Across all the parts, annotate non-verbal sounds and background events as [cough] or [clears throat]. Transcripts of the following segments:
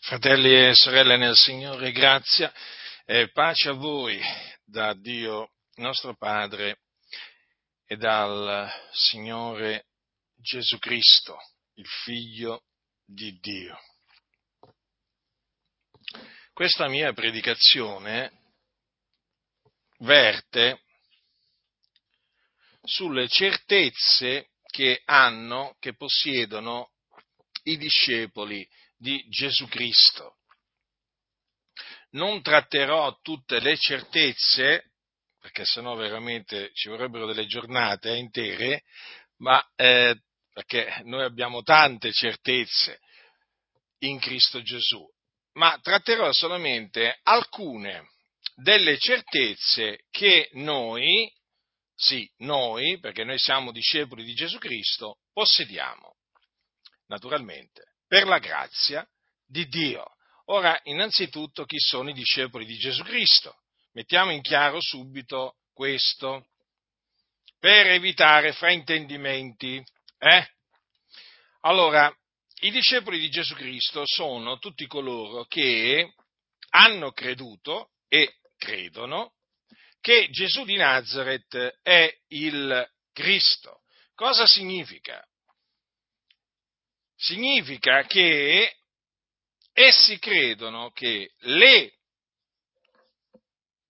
Fratelli e sorelle nel Signore, grazia e pace a voi da Dio nostro Padre e dal Signore Gesù Cristo, il Figlio di Dio. Questa mia predicazione verte sulle certezze che hanno, che possiedono i discepoli di Gesù Cristo. Non tratterò tutte le certezze, perché sennò veramente ci vorrebbero delle giornate intere, ma eh, perché noi abbiamo tante certezze in Cristo Gesù, ma tratterò solamente alcune delle certezze che noi, sì, noi, perché noi siamo discepoli di Gesù Cristo, possediamo. Naturalmente per la grazia di Dio. Ora, innanzitutto, chi sono i discepoli di Gesù Cristo? Mettiamo in chiaro subito questo, per evitare fraintendimenti. Eh? Allora, i discepoli di Gesù Cristo sono tutti coloro che hanno creduto e credono che Gesù di Nazareth è il Cristo. Cosa significa? Significa che essi credono che le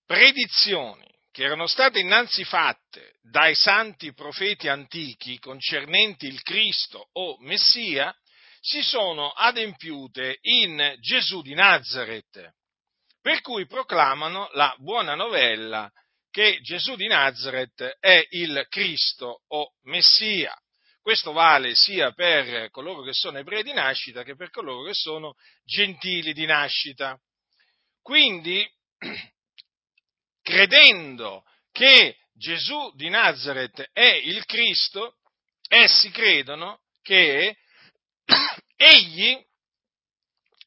predizioni che erano state innanzi fatte dai santi profeti antichi concernenti il Cristo o Messia si sono adempiute in Gesù di Nazareth, per cui proclamano la buona novella che Gesù di Nazareth è il Cristo o Messia. Questo vale sia per coloro che sono ebrei di nascita che per coloro che sono gentili di nascita. Quindi, [clears throat] credendo che Gesù di Nazareth è il Cristo, essi credono che [clears throat] egli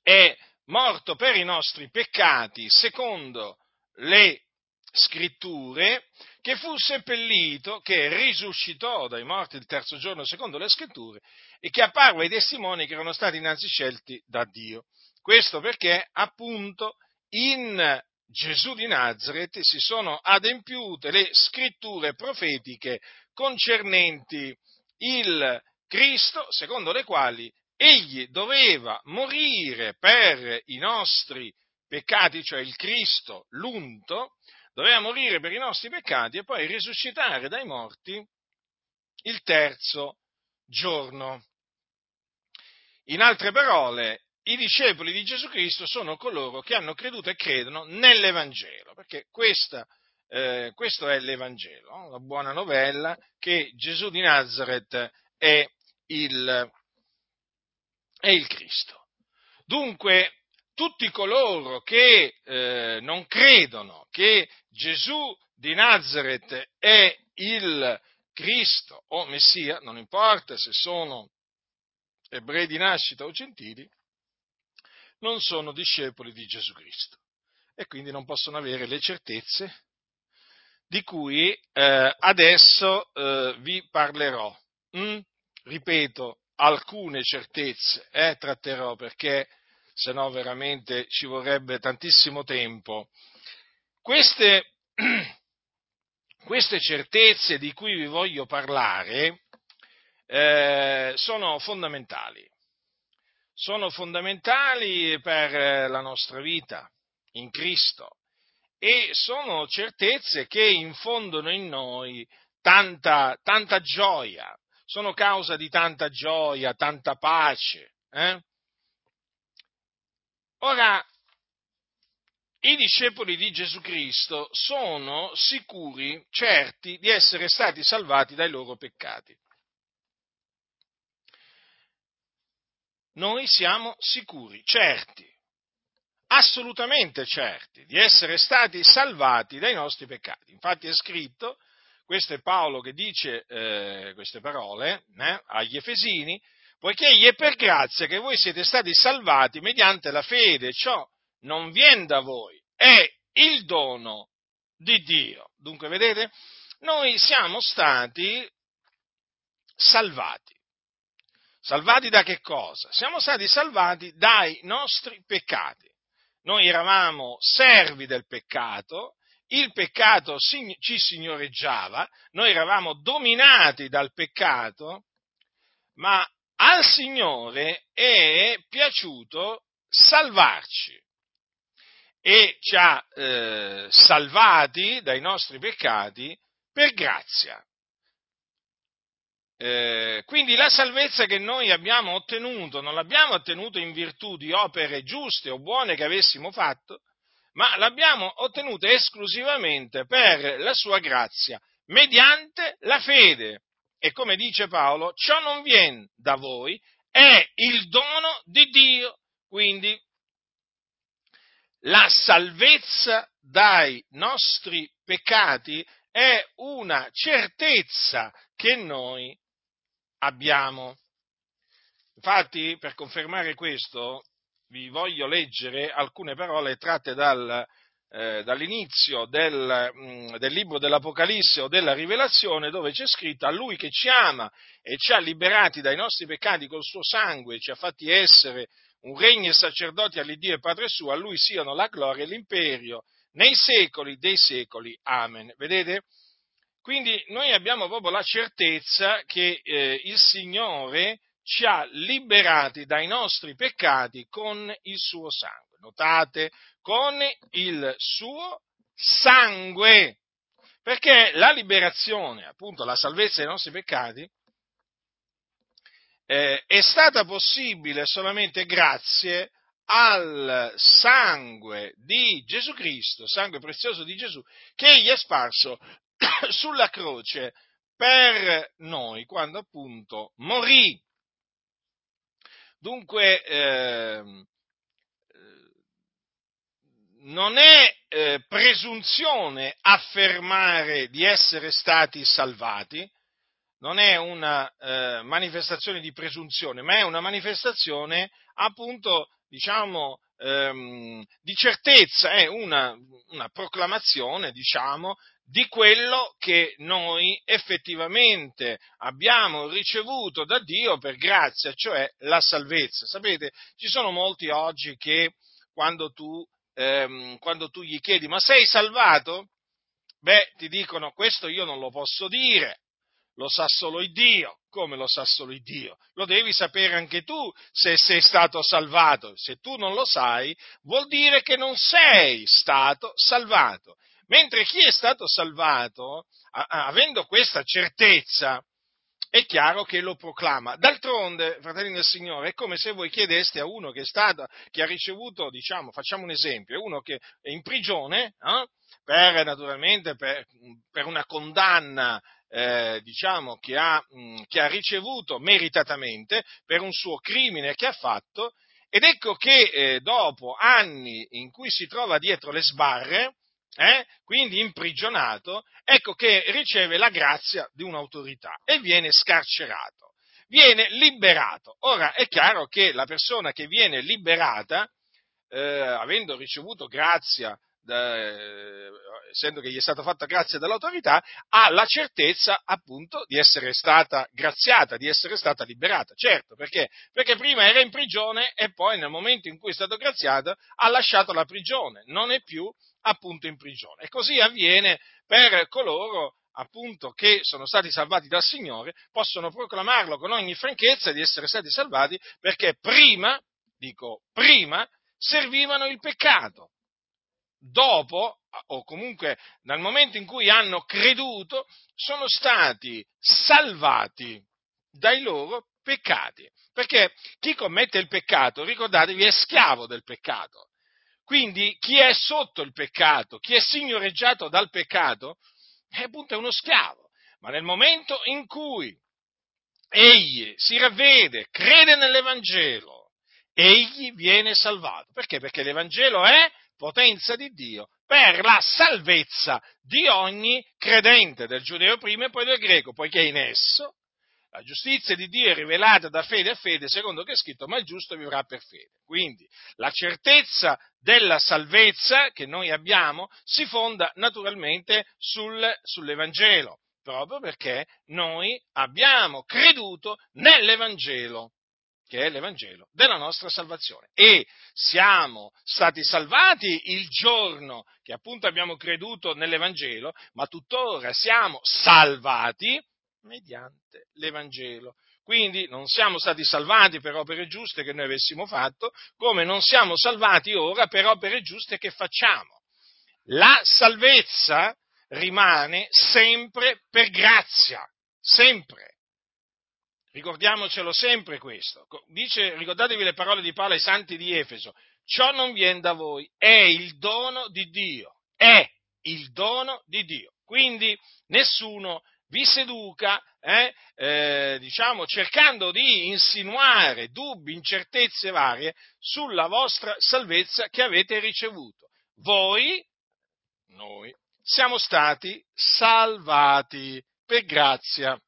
è morto per i nostri peccati secondo le scritture che fu seppellito, che risuscitò dai morti il terzo giorno secondo le scritture e che apparve ai testimoni che erano stati innanzi scelti da Dio. Questo perché appunto in Gesù di Nazareth si sono adempiute le scritture profetiche concernenti il Cristo, secondo le quali egli doveva morire per i nostri peccati, cioè il Cristo, l'unto, doveva morire per i nostri peccati e poi risuscitare dai morti il terzo giorno. In altre parole, i discepoli di Gesù Cristo sono coloro che hanno creduto e credono nell'Evangelo, perché questa, eh, questo è l'Evangelo, la buona novella che Gesù di Nazareth è il, è il Cristo. Dunque, tutti coloro che eh, non credono che Gesù di Nazareth è il Cristo o Messia, non importa se sono ebrei di nascita o gentili, non sono discepoli di Gesù Cristo e quindi non possono avere le certezze di cui eh, adesso eh, vi parlerò. Mm? Ripeto, alcune certezze eh, tratterò perché se no veramente ci vorrebbe tantissimo tempo. Queste, [clears throat] queste certezze di cui vi voglio parlare eh, sono fondamentali. Sono fondamentali per la nostra vita in Cristo e sono certezze che infondono in noi tanta, tanta gioia, sono causa di tanta gioia, tanta pace. Eh? Ora, i discepoli di Gesù Cristo sono sicuri, certi di essere stati salvati dai loro peccati. Noi siamo sicuri, certi, assolutamente certi di essere stati salvati dai nostri peccati. Infatti è scritto, questo è Paolo che dice eh, queste parole eh, agli Efesini, poiché gli è per grazia che voi siete stati salvati mediante la fede, ciò non viene da voi, è il dono di Dio. Dunque, vedete, noi siamo stati salvati. Salvati da che cosa? Siamo stati salvati dai nostri peccati. Noi eravamo servi del peccato, il peccato ci signoreggiava, noi eravamo dominati dal peccato, ma al Signore è piaciuto salvarci e ci ha eh, salvati dai nostri peccati per grazia. Eh, quindi la salvezza che noi abbiamo ottenuto non l'abbiamo ottenuta in virtù di opere giuste o buone che avessimo fatto, ma l'abbiamo ottenuta esclusivamente per la sua grazia, mediante la fede. E come dice Paolo, ciò non viene da voi, è il dono di Dio. Quindi la salvezza dai nostri peccati è una certezza che noi abbiamo. Infatti, per confermare questo, vi voglio leggere alcune parole tratte dal, eh, dall'inizio del, mh, mm, del, libro dell'Apocalisse o della Rivelazione, dove c'è scritto a Lui che ci ama e ci ha liberati dai nostri peccati col suo sangue, ci ha fatti essere un regno e sacerdoti all'Iddio e Padre suo, a Lui siano la gloria e l'imperio nei secoli dei secoli. Amen. Vedete? Quindi noi abbiamo proprio la certezza che eh, il Signore ci ha liberati dai nostri peccati con il suo sangue. Notate, con il suo sangue. Perché la liberazione, appunto la salvezza dei nostri peccati, eh, è stata possibile solamente grazie al sangue di Gesù Cristo, sangue prezioso di Gesù, che egli ha sparso [coughs] sulla croce per noi quando appunto morì. Dunque, eh, non è eh, presunzione affermare di essere stati salvati, non è una eh, manifestazione di presunzione, ma è una manifestazione appunto, diciamo, ehm, di certezza, è una, una proclamazione, diciamo, di quello che noi effettivamente abbiamo ricevuto da Dio per grazia, cioè la salvezza. Sapete, ci sono molti oggi che quando tu, ehm, quando tu gli chiedi ma sei salvato? Beh, ti dicono questo io non lo posso dire, lo sa solo il Dio. Come lo sa solo il Dio? Lo devi sapere anche tu se sei stato salvato. Se tu non lo sai, vuol dire che non sei stato salvato. Mentre chi è stato salvato, avendo questa certezza, è chiaro che lo proclama. D'altronde, fratelli del Signore, è come se voi chiedeste a uno che è stato, che ha ricevuto, diciamo, facciamo un esempio, uno che è in prigione, eh, per, naturalmente, per, per una condanna eh, diciamo, che ha, mh, che ha, ricevuto meritatamente per un suo crimine che ha fatto, ed ecco che eh, dopo anni in cui si trova dietro le sbarre, eh, quindi imprigionato, ecco che riceve la grazia di un'autorità e viene scarcerato, viene liberato. Ora è chiaro che la persona che viene liberata, eh, avendo ricevuto grazia eh, essendo che gli è stata fatta grazia dall'autorità, ha la certezza appunto di essere stata graziata, di essere stata liberata. Certo, perché? Perché prima era in prigione e poi nel momento in cui è stato graziato ha lasciato la prigione, non è più appunto in prigione. E così avviene per coloro appunto che sono stati salvati dal Signore, possono proclamarlo con ogni franchezza di essere stati salvati perché prima, dico prima, servivano il peccato dopo, o comunque dal momento in cui hanno creduto, sono stati salvati dai loro peccati. Perché chi commette il peccato, ricordatevi, è schiavo del peccato. Quindi chi è sotto il peccato, chi è signoreggiato dal peccato, è appunto uno schiavo. Ma nel momento in cui egli si ravvede, crede nell'Evangelo, egli viene salvato. Perché? Perché l'Evangelo è potenza di Dio per la salvezza di ogni credente, del giudeo prima e poi del greco, poiché in esso la giustizia di Dio è rivelata da fede a fede, secondo che è scritto, ma il giusto vivrà per fede. Quindi la certezza della salvezza che noi abbiamo si fonda naturalmente sul, sull'Evangelo, proprio perché noi abbiamo creduto nell'Evangelo, che è l'Evangelo della nostra salvazione. E siamo stati salvati il giorno che appunto abbiamo creduto nell'Evangelo, ma tuttora siamo salvati mediante l'Evangelo. Quindi non siamo stati salvati per opere giuste che noi avessimo fatto, come non siamo salvati ora per opere giuste che facciamo. La salvezza rimane sempre per grazia, sempre. Ricordiamocelo sempre questo. Dice, ricordatevi le parole di Paolo ai santi di Efeso, ciò non viene da voi, è il dono di Dio, è il dono di Dio. Quindi nessuno vi seduca, eh, eh, diciamo, cercando di insinuare dubbi, incertezze varie sulla vostra salvezza che avete ricevuto. Voi, noi, siamo stati salvati per grazia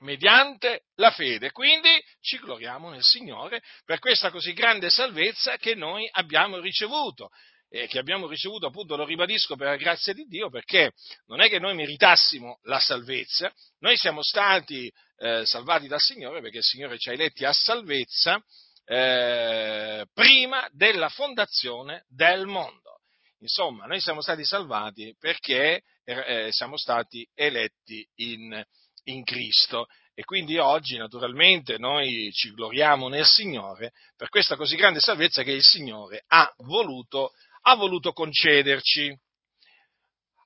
mediante la fede. Quindi ci gloriamo nel Signore per questa così grande salvezza che noi abbiamo ricevuto eh, che abbiamo ricevuto, appunto, lo ribadisco per la grazia di Dio, perché non è che noi meritassimo la salvezza, noi siamo stati eh, salvati dal Signore perché il Signore ci ha eletti a salvezza eh, prima della fondazione del mondo. Insomma, noi siamo stati salvati perché eh, siamo stati eletti in, in Cristo e quindi oggi naturalmente noi ci gloriamo nel Signore per questa così grande salvezza che il Signore ha voluto ha voluto concederci.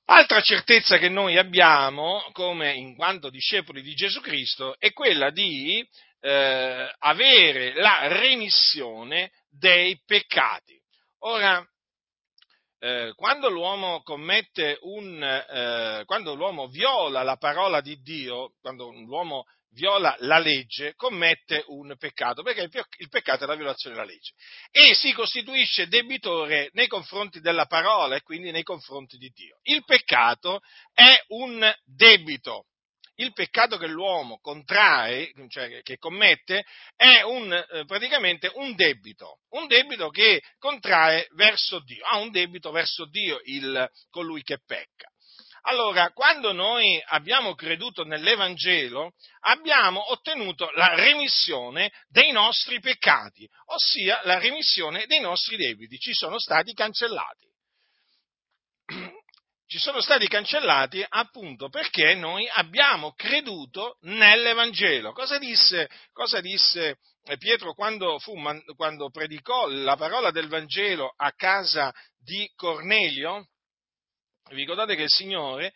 Altra certezza che noi abbiamo, come in quanto discepoli di Gesù Cristo, è quella di eh, avere la remissione dei peccati. Ora, eh, quando l'uomo commette un, eh, quando l'uomo viola la parola di Dio, quando l'uomo viola la legge, commette un peccato, perché il peccato è la violazione della legge. E si costituisce debitore nei confronti della parola e quindi nei confronti di Dio. Il peccato è un debito. Il peccato che l'uomo contrae, cioè che commette, è un, eh, praticamente un debito, un debito che contrae verso Dio, ha un debito verso Dio il, colui che pecca. Allora, quando noi abbiamo creduto nell'Evangelo, abbiamo ottenuto la remissione dei nostri peccati, ossia la remissione dei nostri debiti, ci sono stati cancellati. Ci sono stati cancellati appunto perché noi abbiamo creduto nell'Evangelo. Cosa disse, cosa disse Pietro quando, fu, quando predicò la parola del Vangelo a casa di Cornelio? Vi ricordate che il Signore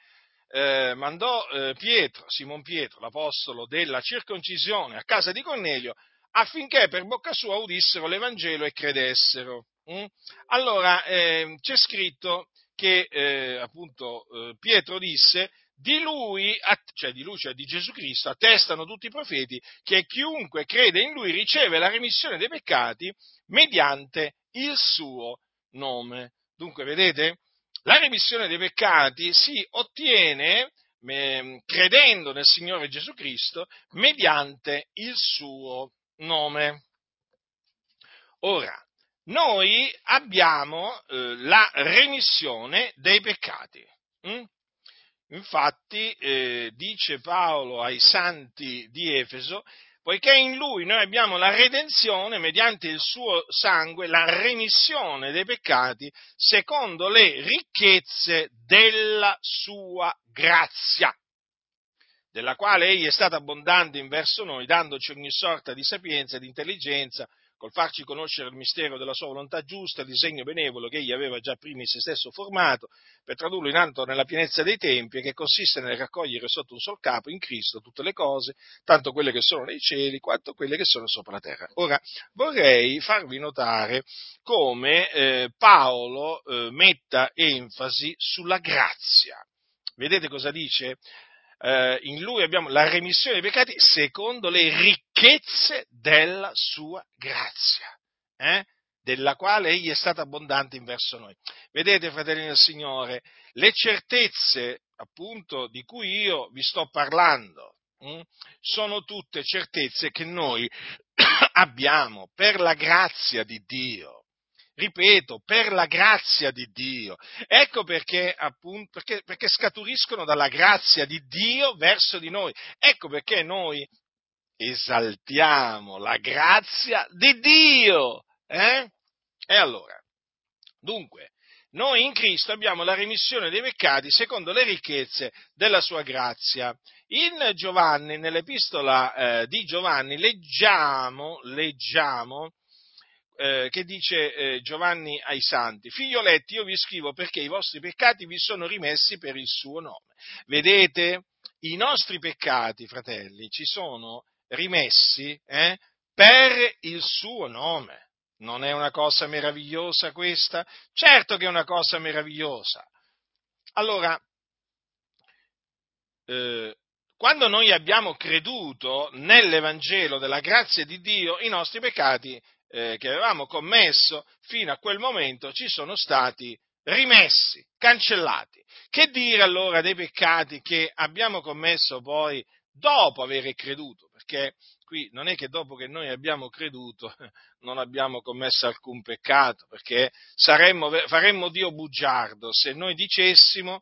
eh, mandò eh, Pietro, Simon Pietro, l'apostolo della circoncisione, a casa di Cornelio affinché per bocca sua udissero l'Evangelo e credessero. Mm? Allora eh, c'è scritto che eh, appunto eh, Pietro disse di lui, cioè di lui, cioè di Gesù Cristo, attestano tutti i profeti che chiunque crede in lui riceve la remissione dei peccati mediante il suo nome. Dunque, vedete? La remissione dei peccati si ottiene credendo nel Signore Gesù Cristo mediante il suo nome. Ora, noi abbiamo eh, la remissione dei peccati. Hm? Infatti, eh, dice Paolo ai santi di Efeso, poiché in lui noi abbiamo la redenzione mediante il suo sangue, la remissione dei peccati, secondo le ricchezze della sua grazia, della quale egli è stato abbondante in verso noi, dandoci ogni sorta di sapienza e di intelligenza, col farci conoscere il mistero della sua volontà giusta, il disegno benevolo che egli aveva già prima in se stesso formato, per tradurlo in alto nella pienezza dei tempi, che consiste nel raccogliere sotto un sol capo in Cristo tutte le cose, tanto quelle che sono nei cieli quanto quelle che sono sopra la terra. Ora, vorrei farvi notare come eh, Paolo eh, metta enfasi sulla grazia. Vedete cosa dice? Eh, in lui abbiamo la remissione dei peccati secondo le ricchezze della sua grazia, eh? della quale egli è stato abbondante in verso noi. Vedete, fratelli del Signore, le certezze appunto di cui io vi sto parlando, hm, sono tutte certezze che noi [coughs] abbiamo per la grazia di Dio. Ripeto, per la grazia di Dio. Ecco perché, appunto, perché, perché scaturiscono dalla grazia di Dio verso di noi. Ecco perché noi esaltiamo la grazia di Dio. Eh? E allora, dunque, noi in Cristo abbiamo la remissione dei peccati secondo le ricchezze della sua grazia. In Giovanni, nell'epistola eh, di Giovanni, leggiamo, leggiamo eh, che dice eh, Giovanni ai santi, figlioletti io vi scrivo perché i vostri peccati vi sono rimessi per il suo nome. Vedete, i nostri peccati, fratelli, ci sono rimessi eh, per il suo nome. Non è una cosa meravigliosa questa? Certo che è una cosa meravigliosa. Allora, eh, quando noi abbiamo creduto nell'Evangelo della grazia di Dio, i nostri peccati eh, che avevamo commesso fino a quel momento ci sono stati rimessi, cancellati. Che dire allora dei peccati che abbiamo commesso poi dopo aver creduto? Perché qui non è che dopo che noi abbiamo creduto [laughs] non abbiamo commesso alcun peccato, perché saremmo, faremmo Dio bugiardo se noi dicessimo,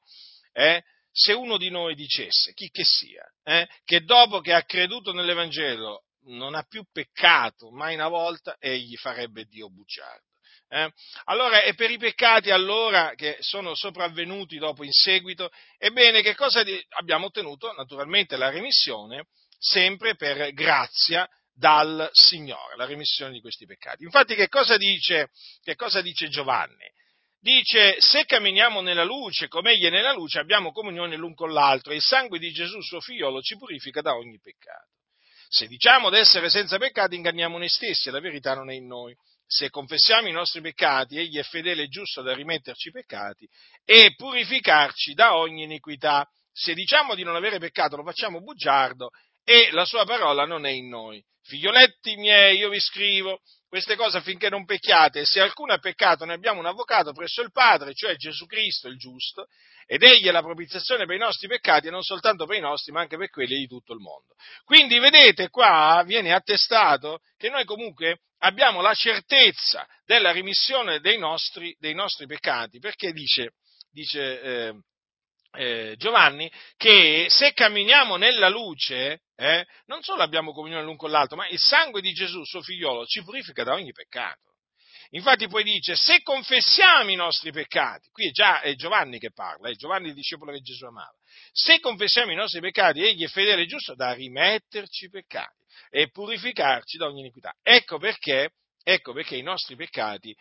eh, se uno di noi dicesse, chi che sia, eh, che dopo che ha creduto nell'Evangelo non ha più peccato mai una volta, egli farebbe Dio bugiardo. Eh? Allora, e per i peccati allora che sono sopravvenuti dopo in seguito, ebbene, che cosa abbiamo ottenuto? Naturalmente la remissione sempre per grazia dal Signore, la remissione di questi peccati. Infatti che cosa dice, che cosa dice Giovanni? Dice, se camminiamo nella luce, come egli è nella luce, abbiamo comunione l'un con l'altro e il sangue di Gesù, suo figliolo, ci purifica da ogni peccato. Se diciamo di essere senza peccati, inganniamo noi stessi e la verità non è in noi. Se confessiamo i nostri peccati, egli è fedele e giusto da rimetterci i peccati e purificarci da ogni iniquità. Se diciamo di non avere peccato, lo facciamo bugiardo e la sua parola non è in noi. Figlioletti miei, io vi scrivo queste cose affinché non pecchiate, se alcuno ha peccato, noi abbiamo un avvocato presso il Padre, cioè Gesù Cristo, il giusto, ed egli è la propiziazione per i nostri peccati, e non soltanto per i nostri, ma anche per quelli di tutto il mondo. Quindi vedete qua viene attestato che noi comunque abbiamo la certezza della rimissione dei nostri, dei nostri peccati, perché dice, dice eh, eh, Giovanni che se camminiamo nella luce, eh, non solo abbiamo comunione l'un con l'altro, ma il sangue di Gesù, suo figliolo, ci purifica da ogni peccato. Infatti poi dice, se confessiamo i nostri peccati, qui è già è Giovanni che parla, è Giovanni il discepolo che Gesù amava, se confessiamo i nostri peccati, egli è fedele e giusto da rimetterci i peccati e purificarci da ogni iniquità. Ecco perché, ecco perché i nostri peccati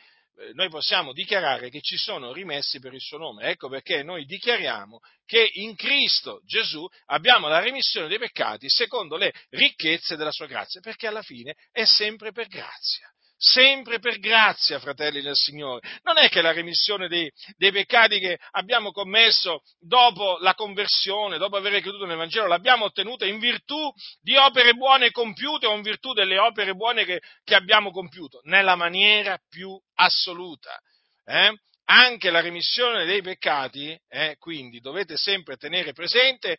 noi possiamo dichiarare che ci sono rimessi per il suo nome. Ecco perché noi dichiariamo che in Cristo Gesù abbiamo la remissione dei peccati secondo le ricchezze della sua grazia, perché alla fine è sempre per grazia sempre per grazia, fratelli del Signore. Non è che la remissione dei, dei, peccati che abbiamo commesso dopo la conversione, dopo aver creduto nel Vangelo, l'abbiamo ottenuta in virtù di opere buone compiute o in virtù delle opere buone che, che abbiamo compiuto, nella maniera più assoluta. Eh? Anche la remissione dei peccati, eh, quindi dovete sempre tenere presente,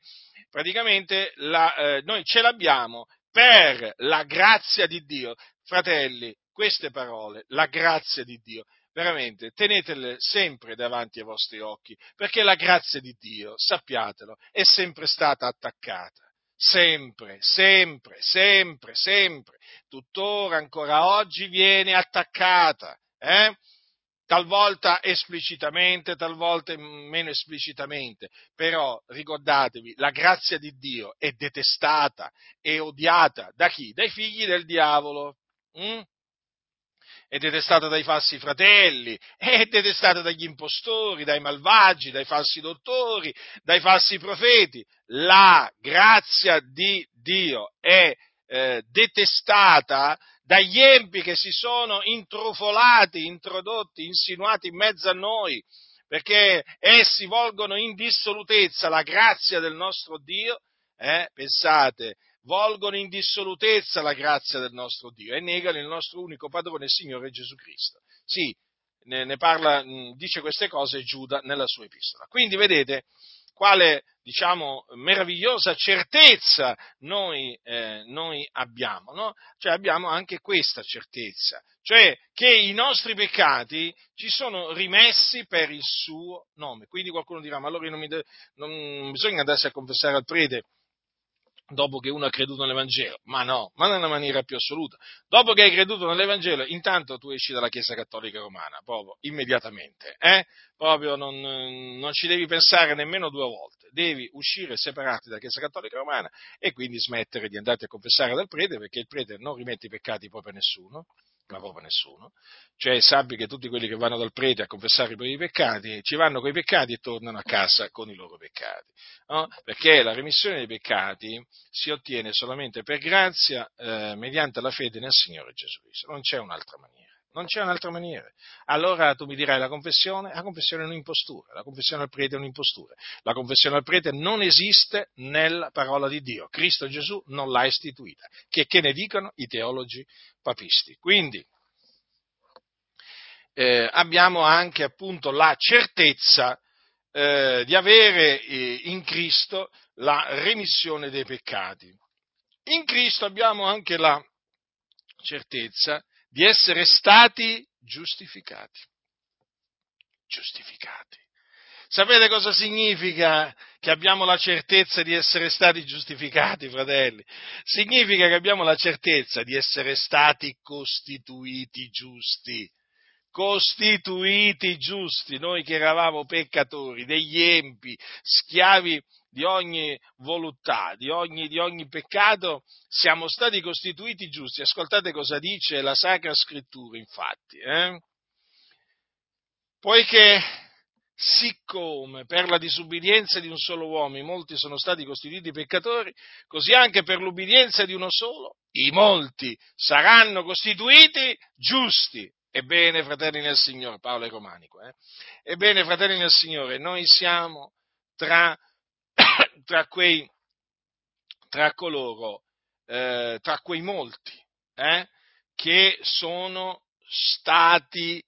praticamente la, eh, noi ce l'abbiamo per la grazia di Dio. Fratelli, queste parole, la grazia di Dio, veramente tenetele sempre davanti ai vostri occhi, perché la grazia di Dio, sappiatelo, è sempre stata attaccata. Sempre, sempre, sempre, sempre, tuttora ancora oggi viene attaccata, eh? talvolta esplicitamente, talvolta meno esplicitamente, però ricordatevi, la grazia di Dio è detestata e odiata da chi? Dai figli del diavolo. Mm? È detestata dai falsi fratelli, [laughs] è detestata dagli impostori, dai malvagi, dai falsi dottori, dai falsi profeti. La grazia di Dio è eh, detestata dagli empi che si sono intrufolati, introdotti, insinuati in mezzo a noi, perché essi volgono in dissolutezza la grazia del nostro Dio, eh, pensate, volgono in dissolutezza la grazia del nostro Dio e negano il nostro unico padrone, il Signore Gesù Cristo. Sì, ne, ne parla, dice queste cose Giuda nella sua epistola. Quindi vedete, quale diciamo, meravigliosa certezza noi, eh, noi abbiamo, no? Cioè abbiamo anche questa certezza, cioè che i nostri peccati ci sono rimessi per il suo nome. Quindi qualcuno dirà, ma allora non, de- non bisogna andarsi a confessare al prete dopo che uno ha creduto nell'Evangelo, ma no, ma nella maniera più assoluta. Dopo che hai creduto nell'Evangelo, intanto tu esci dalla Chiesa Cattolica Romana, proprio immediatamente, eh? Proprio non, non ci devi pensare nemmeno due volte, devi uscire e separarti dalla Chiesa Cattolica Romana e quindi smettere di andarti a confessare dal prete, perché il prete non rimette i peccati proprio a nessuno, ma proprio nessuno. Cioè sappi che tutti quelli che vanno dal prete a confessare i propri peccati, ci vanno con i peccati e tornano a casa con i loro peccati. No? Perché la remissione dei peccati si ottiene solamente per grazia eh, mediante la fede nel Signore Gesù Cristo. Non c'è un'altra maniera. Non c'è un'altra maniera. Allora tu mi dirai la confessione? La confessione è un'impostura, la confessione al prete è un'impostura. La confessione al prete non esiste nella parola di Dio. Cristo Gesù non l'ha istituita. Che, che ne dicono i teologi papisti. Quindi eh, abbiamo anche appunto la certezza eh, di avere eh, in Cristo la remissione dei peccati. In Cristo abbiamo anche la certezza di essere stati giustificati. Giustificati. Sapete cosa significa che abbiamo la certezza di essere stati giustificati, fratelli? Significa che abbiamo la certezza di essere stati costituiti giusti. Costituiti giusti, noi che eravamo peccatori, degli empi, schiavi di ogni voluttà, di ogni, di ogni peccato, siamo stati costituiti giusti. Ascoltate cosa dice la Sacra Scrittura, infatti. Eh? Poiché, siccome per la disubbidienza di un solo uomo i molti sono stati costituiti peccatori, così anche per l'ubbidienza di uno solo i molti saranno costituiti giusti. Ebbene, fratelli nel Signore, Paolo è romanico, eh? ebbene, fratelli nel Signore, noi siamo tra [coughs] tra, quei, tra coloro, eh, tra quei molti eh, che sono stati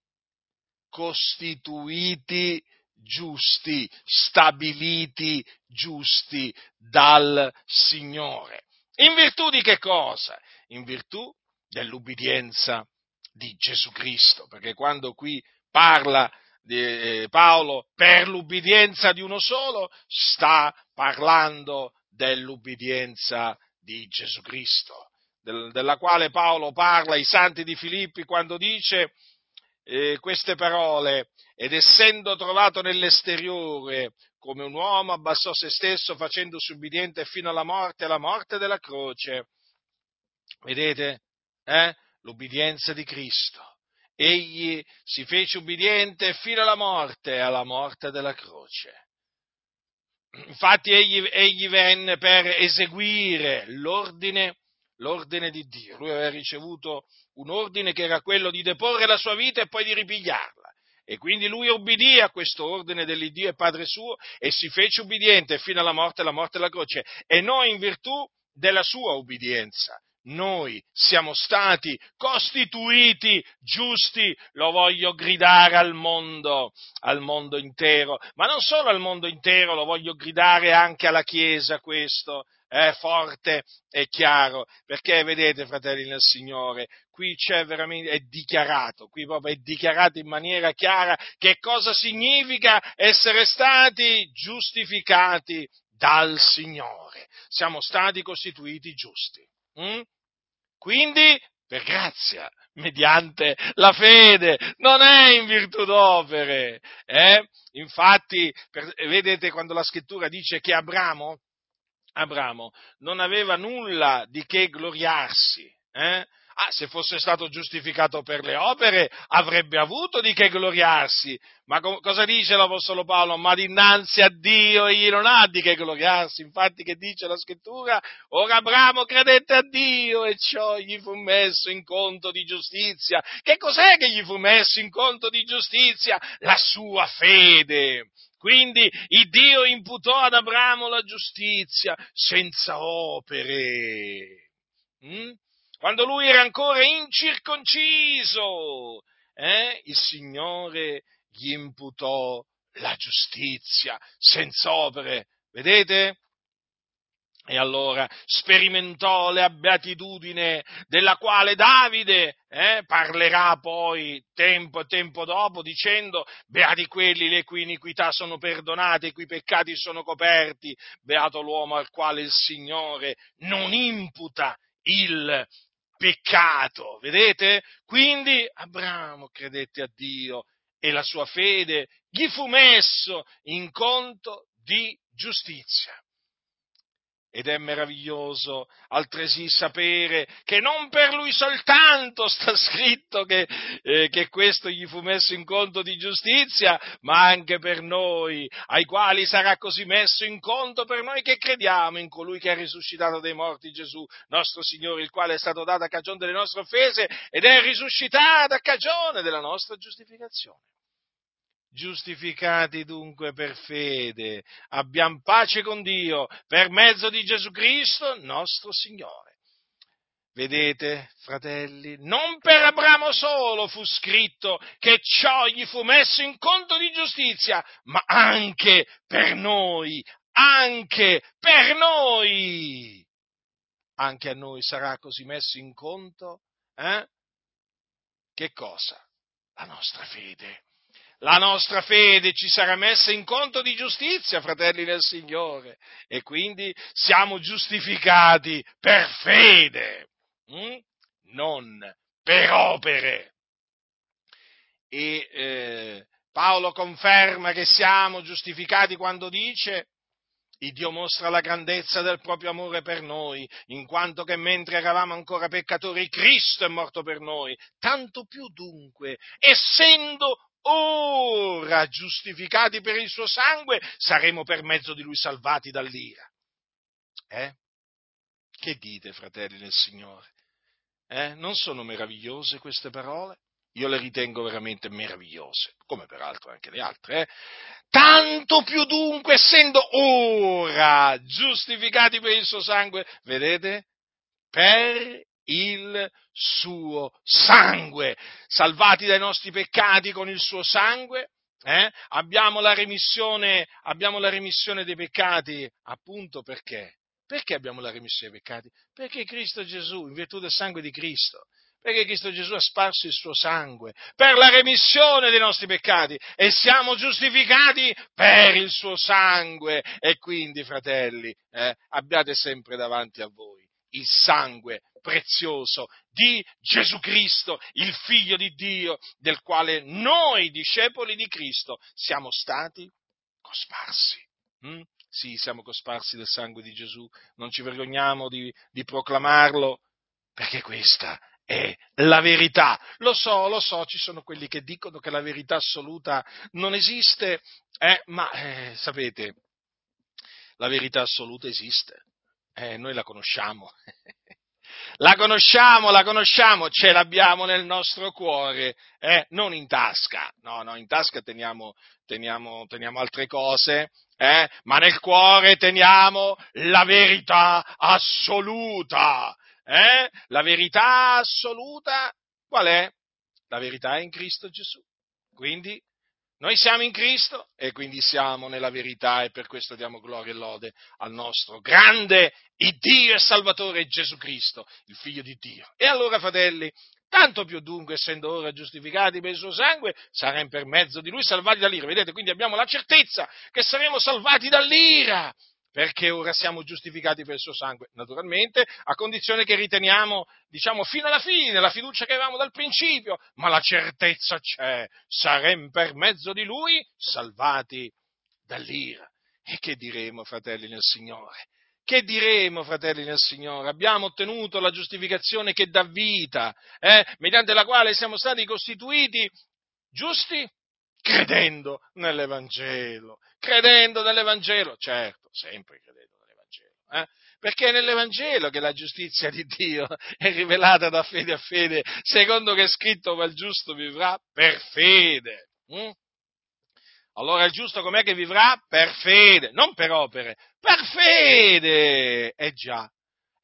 costituiti giusti, stabiliti giusti dal Signore. In virtù di che cosa? In virtù dell'ubbidienza di Gesù Cristo, perché quando qui parla di eh, Paolo per l'ubbidienza di uno solo, sta parlando dell'ubbidienza di Gesù Cristo, del, della quale Paolo parla ai santi di Filippi quando dice eh, queste parole, ed essendo trovato nell'esteriore come un uomo abbassò se stesso facendosi ubbidiente fino alla morte, alla morte della croce. Vedete? Eh? L'ubbidienza di Cristo egli si fece ubbidiente fino alla morte, alla morte della croce. Infatti egli, egli venne per eseguire l'ordine, l'ordine di Dio. Lui aveva ricevuto un ordine che era quello di deporre la sua vita e poi di ripigliarla. E quindi lui obbedì a questo ordine dell'Iddio e Padre suo e si fece ubbidiente fino alla morte, alla morte della croce. E noi in virtù della sua ubbidienza noi siamo stati costituiti giusti, lo voglio gridare al mondo, al mondo intero, ma non solo al mondo intero, lo voglio gridare anche alla Chiesa questo, è forte e chiaro, perché vedete, fratelli nel Signore, qui c'è veramente, è dichiarato, qui proprio è dichiarato in maniera chiara che cosa significa essere stati giustificati dal Signore. Siamo stati costituiti giusti. Mm? Quindi per grazia, mediante la fede, non è in virtù d'opere. Eh? Infatti, per, vedete quando la scrittura dice che Abramo, Abramo non aveva nulla di che gloriarsi, eh? Ah, se fosse stato giustificato per le opere avrebbe avuto di che gloriarsi. Ma co- cosa dice l'Apostolo Paolo? Ma dinanzi a Dio egli non ha di che gloriarsi. Infatti che dice la scrittura? Ora Abramo credette a Dio e ciò gli fu messo in conto di giustizia. Che cos'è che gli fu messo in conto di giustizia? La sua fede. Quindi il Dio imputò ad Abramo la giustizia senza opere. Mm? Quando lui era ancora incirconciso, eh, il Signore gli imputò la giustizia senza opere. Vedete? E allora sperimentò le beatitudine della quale Davide eh, parlerà poi tempo e tempo dopo dicendo beati quelli le cui iniquità sono perdonate, i cui peccati sono coperti, beato l'uomo al quale il Signore non imputa il peccato. Vedete? Quindi Abramo credette a Dio e la sua fede gli fu messo in conto di giustizia. Ed è meraviglioso altresì sapere che non per lui soltanto sta scritto che, eh, che, questo gli fu messo in conto di giustizia, ma anche per noi, ai quali sarà così messo in conto per noi che crediamo in colui che è risuscitato dai morti Gesù, nostro Signore, il quale è stato dato a cagione delle nostre offese ed è risuscitato a cagione della nostra giustificazione. Giustificati dunque per fede, abbiamo pace con Dio per mezzo di Gesù Cristo, nostro Signore. Vedete, fratelli, non per Abramo solo fu scritto che ciò gli fu messo in conto di giustizia, ma anche per noi, anche per noi. Anche a noi sarà così messo in conto, eh? Che cosa? La nostra fede la nostra fede ci sarà messa in conto di giustizia, fratelli del Signore, e quindi siamo giustificati per fede, hm? non per opere. E eh, Paolo conferma che siamo giustificati quando dice il Dio mostra la grandezza del proprio amore per noi, in quanto che mentre eravamo ancora peccatori, Cristo è morto per noi. Tanto più dunque, essendo ora giustificati per il suo sangue, saremo per mezzo di lui salvati dall'ira. Eh? Che dite, fratelli del Signore? Eh? Non sono meravigliose queste parole? Io le ritengo veramente meravigliose, come peraltro anche le altre. Eh? Tanto più dunque, essendo ora giustificati per il suo sangue, vedete? Per il suo sangue, salvati dai nostri peccati con il suo sangue, eh? abbiamo, la abbiamo la remissione dei peccati, appunto perché? Perché abbiamo la remissione dei peccati? Perché Cristo Gesù, in virtù del sangue di Cristo, perché Cristo Gesù ha sparso il suo sangue per la remissione dei nostri peccati e siamo giustificati per il suo sangue. E quindi, fratelli, eh, abbiate sempre davanti a voi il sangue prezioso di Gesù Cristo, il figlio di Dio, del quale noi, discepoli di Cristo, siamo stati cosparsi. Mm? Sì, siamo cosparsi del sangue di Gesù, non ci vergogniamo di, di proclamarlo, perché questa è la verità. Lo so, lo so, ci sono quelli che dicono che la verità assoluta non esiste, eh, ma eh, sapete, la verità assoluta esiste, eh, noi la conosciamo. [laughs] La conosciamo, la conosciamo, ce l'abbiamo nel nostro cuore, eh? non in tasca. No, no, in tasca teniamo, teniamo, teniamo altre cose, eh? ma nel cuore teniamo la verità assoluta. Eh? La verità assoluta qual è? La verità è in Cristo Gesù. Quindi noi siamo in Cristo e quindi siamo nella verità e per questo diamo gloria e lode al nostro grande Dio e Salvatore Gesù Cristo, il Figlio di Dio. E allora, fratelli, tanto più dunque, essendo ora giustificati per il suo sangue, saremo per mezzo di lui salvati dall'ira. Vedete, quindi abbiamo la certezza che saremo salvati dall'ira perché ora siamo giustificati per il suo sangue, naturalmente, a condizione che riteniamo, diciamo, fino alla fine la fiducia che avevamo dal principio, ma la certezza c'è, saremo per mezzo di lui salvati dall'ira. E che diremo, fratelli nel Signore? Che diremo, fratelli nel Signore? Abbiamo ottenuto la giustificazione che dà vita, eh, mediante la quale siamo stati costituiti giusti credendo nell'Evangelo, credendo nell'Evangelo, certo, sempre credendo nell'Evangelo, eh? perché è nell'Evangelo che la giustizia di Dio [laughs] è rivelata da fede a fede, secondo che è scritto ma il giusto vivrà per fede. Hm? Allora il giusto com'è che vivrà? Per fede, non per opere, per fede. Eh già,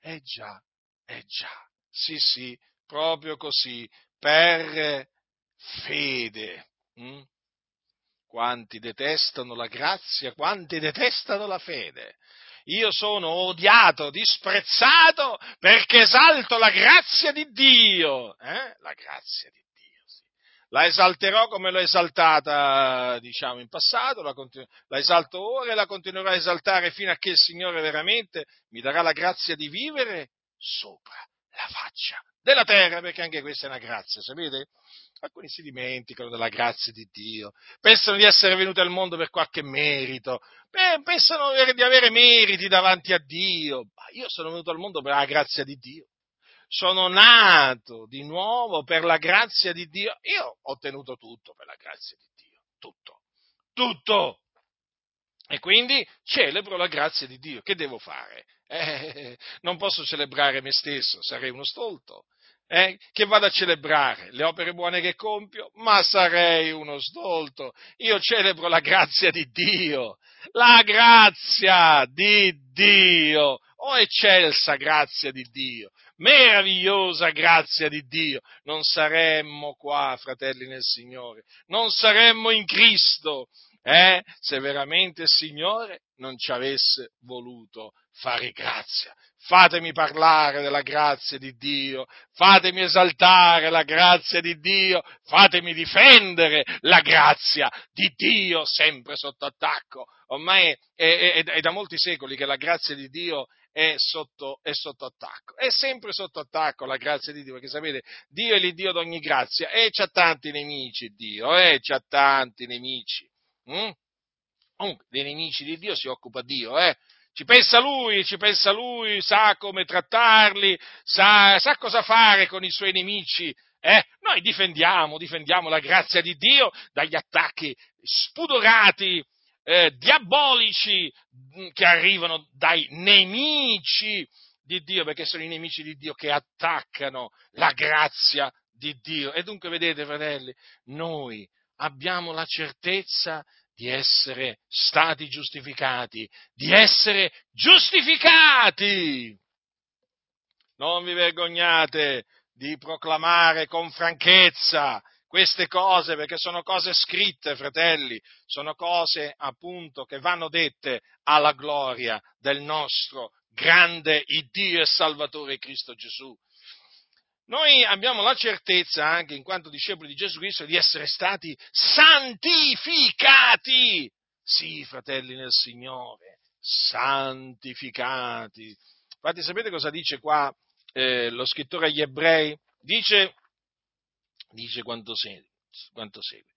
eh già, eh già. Sì, sì, proprio così, per fede. Hm? Quanti detestano la grazia, quanti detestano la fede. Io sono odiato, disprezzato perché esalto la grazia di Dio. Eh? La grazia di Dio, sì. La esalterò come l'ho esaltata, diciamo, in passato, la, continu- la esalto ora e la continuerò a esaltare fino a che il Signore veramente mi darà la grazia di vivere sopra la faccia della terra, perché anche questa è una grazia, sapete? Alcuni si dimenticano della grazia di Dio, pensano di essere venuti al mondo per qualche merito, pensano di avere meriti davanti a Dio. Ma io sono venuto al mondo per la grazia di Dio. Sono nato di nuovo per la grazia di Dio. Io ho ottenuto tutto per la grazia di Dio. Tutto. Tutto. E quindi celebro la grazia di Dio. Che devo fare? Eh, non posso celebrare me stesso, sarei uno stolto eh, che vado a celebrare. Le opere buone che compio, ma sarei uno stolto. Io celebro la grazia di Dio, la grazia di Dio, oh eccelsa grazia di Dio, meravigliosa grazia di Dio. Non saremmo qua, fratelli nel Signore, non saremmo in Cristo, eh, se veramente il Signore non ci avesse voluto fare grazia fatemi parlare della grazia di Dio, fatemi esaltare la grazia di Dio, fatemi difendere la grazia di Dio sempre sotto attacco. Ormai è, è, è da molti secoli che la grazia di Dio è sotto, è sotto, attacco. È sempre sotto attacco la grazia di Dio, perché sapete, Dio è l'Iddio d'ogni grazia e c'ha tanti nemici Dio, eh, c'ha tanti nemici. Mm? Comunque, dei nemici di Dio si occupa Dio, eh? Ci pensa lui, ci pensa lui, sa come trattarli, sa, sa cosa fare con i suoi nemici. Eh? Noi difendiamo, difendiamo la grazia di Dio dagli attacchi spudorati, eh, diabolici mm, che arrivano dai nemici di Dio, perché sono i nemici di Dio che attaccano la grazia di Dio. E dunque, vedete, fratelli, noi abbiamo la certezza di essere stati giustificati, di essere giustificati. Non vi vergognate di proclamare con franchezza queste cose perché sono cose scritte, fratelli, sono cose appunto che vanno dette alla gloria del nostro grande Dio e Salvatore Cristo Gesù. Noi abbiamo la certezza, anche in quanto discepoli di Gesù Cristo, di essere stati santificati. Sì, fratelli nel Signore, santificati. Infatti sapete cosa dice qua eh, lo scrittore agli ebrei? Dice, dice quanto segue. Quanto segue.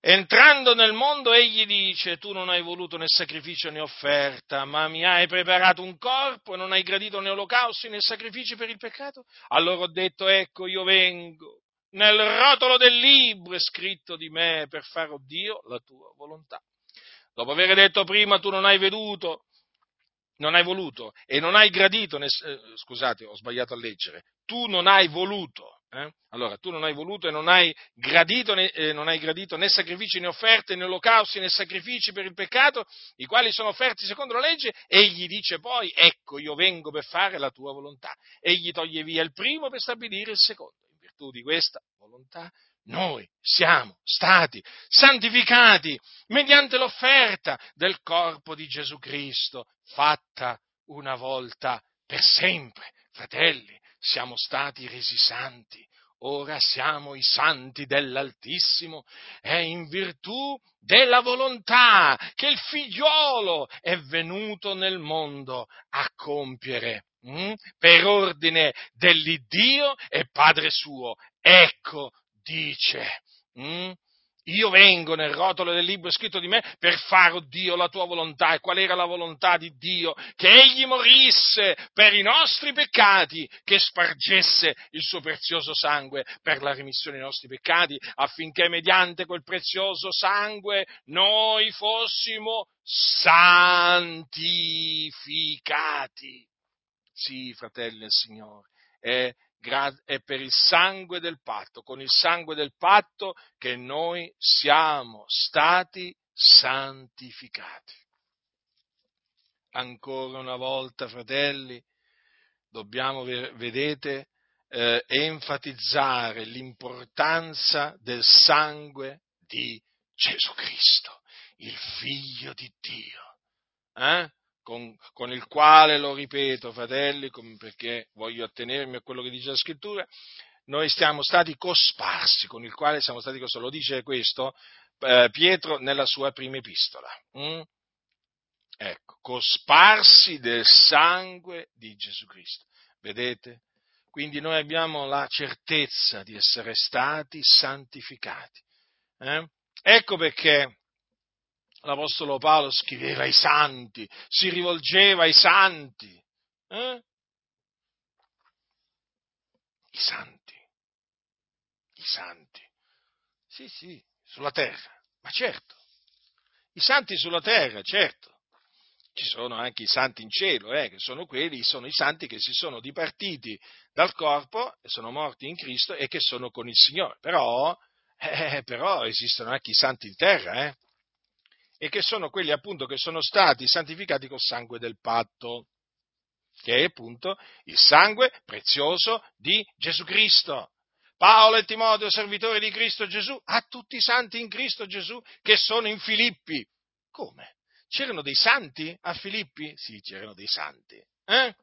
Entrando nel mondo, egli dice, tu non hai voluto né sacrificio né offerta, ma mi hai preparato un corpo e non hai gradito né olocausti né sacrifici per il peccato? Allora ho detto, ecco, io vengo. Nel rotolo del libro è scritto di me per fare, oh Dio, la tua volontà. Dopo aver detto prima, tu non hai veduto, non hai voluto e non hai gradito, né, eh, scusate, ho sbagliato a leggere, tu non hai voluto eh? Allora, tu non hai voluto e non hai, gradito, né, eh, non hai gradito né sacrifici né offerte né olocausti né sacrifici per il peccato, i quali sono offerti secondo la legge, egli dice poi, ecco io vengo per fare la tua volontà. Egli toglie via il primo per stabilire il secondo. In virtù di questa volontà noi siamo stati santificati mediante l'offerta del corpo di Gesù Cristo, fatta una volta per sempre. Fratelli, siamo stati resi santi, ora siamo i santi dell'Altissimo, è in virtù della volontà che il figliuolo è venuto nel mondo a compiere. Hm? Per ordine dell'Iddio e Padre suo. Ecco, dice. Hm? Io vengo nel rotolo del libro scritto di me per fare, oh Dio, la tua volontà. E qual era la volontà di Dio? Che egli morisse per i nostri peccati, che spargesse il suo prezioso sangue per la remissione dei nostri peccati, affinché mediante quel prezioso sangue noi fossimo santificati. Sì, fratelli del Signore, è è per il sangue del patto, con il sangue del patto che noi siamo stati santificati. Ancora una volta, fratelli, dobbiamo, vedete, eh, enfatizzare l'importanza del sangue di Gesù Cristo, il figlio di Dio, eh? Con, con, il quale, lo ripeto, fratelli, perché voglio attenermi a quello che dice la scrittura, noi siamo stati cosparsi, con il quale siamo stati cosparsi. Lo dice questo eh, Pietro nella sua prima epistola. Mm? Ecco, cosparsi del sangue di Gesù Cristo. Vedete? Quindi noi abbiamo la certezza di essere stati santificati. Eh? Ecco perché l'Apostolo Paolo scriveva ai santi, si rivolgeva ai santi. Eh? I santi, i santi, sì, sì, sulla terra, ma certo, i santi sulla terra, certo. Ci sono anche i santi in cielo, eh, che sono quelli, sono i santi che si sono dipartiti dal corpo, sono morti in Cristo e che sono con il Signore. Però, eh, però esistono anche i santi in terra, eh, e che sono quelli appunto che sono stati santificati col sangue del patto, che è appunto il sangue prezioso di Gesù Cristo. Paolo e Timoteo, servitori di Cristo Gesù, a tutti i santi in Cristo Gesù che sono in Filippi. Come? C'erano dei santi a Filippi? Sì, c'erano dei santi. Eh?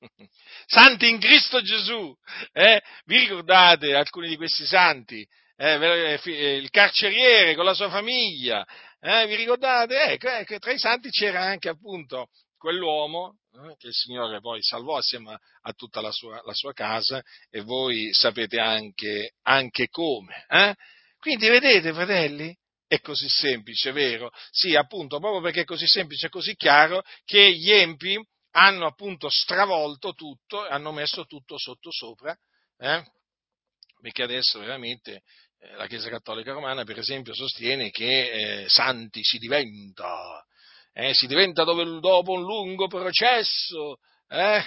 [laughs] Santi in Cristo Gesù. Eh? Vi ricordate alcuni di questi santi? Eh, eh il carceriere con la sua famiglia. Eh? Vi ricordate? Ecco, tra i santi c'era anche appunto quell'uomo eh, che il Signore poi salvò assieme a tutta la sua, la sua casa e voi sapete anche, anche come. Eh? Quindi vedete, fratelli, è così semplice, vero? Sì, appunto, proprio perché è così semplice e così chiaro che gli empi hanno appunto stravolto tutto, hanno messo tutto sotto sopra, eh? perché adesso veramente eh, la Chiesa Cattolica Romana, per esempio, sostiene che eh, santi si diventa, eh, si diventa dopo un lungo processo, eh?